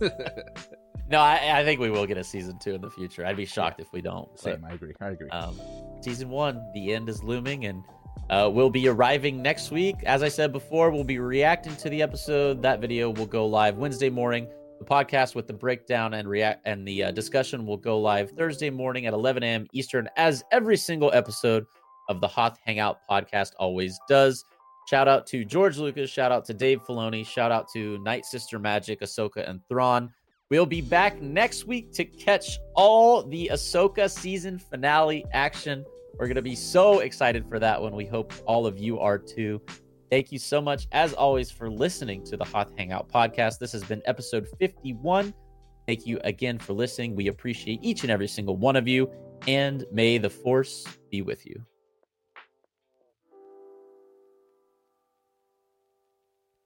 No, I, I, think we will get a season two in the future. I'd be shocked if we don't. Same, but, I agree. I agree. Um, season one, the end is looming, and uh, we'll be arriving next week. As I said before, we'll be reacting to the episode. That video will go live Wednesday morning. The podcast with the breakdown and react and the uh, discussion will go live Thursday morning at 11 a.m. Eastern, as every single episode of the Hoth Hangout podcast always does. Shout out to George Lucas. Shout out to Dave Filoni. Shout out to Night Sister Magic, Ahsoka, and Thrawn. We'll be back next week to catch all the Ahsoka season finale action. We're going to be so excited for that one. We hope all of you are too. Thank you so much, as always, for listening to the Hoth Hangout podcast. This has been episode 51. Thank you again for listening. We appreciate each and every single one of you, and may the force be with you.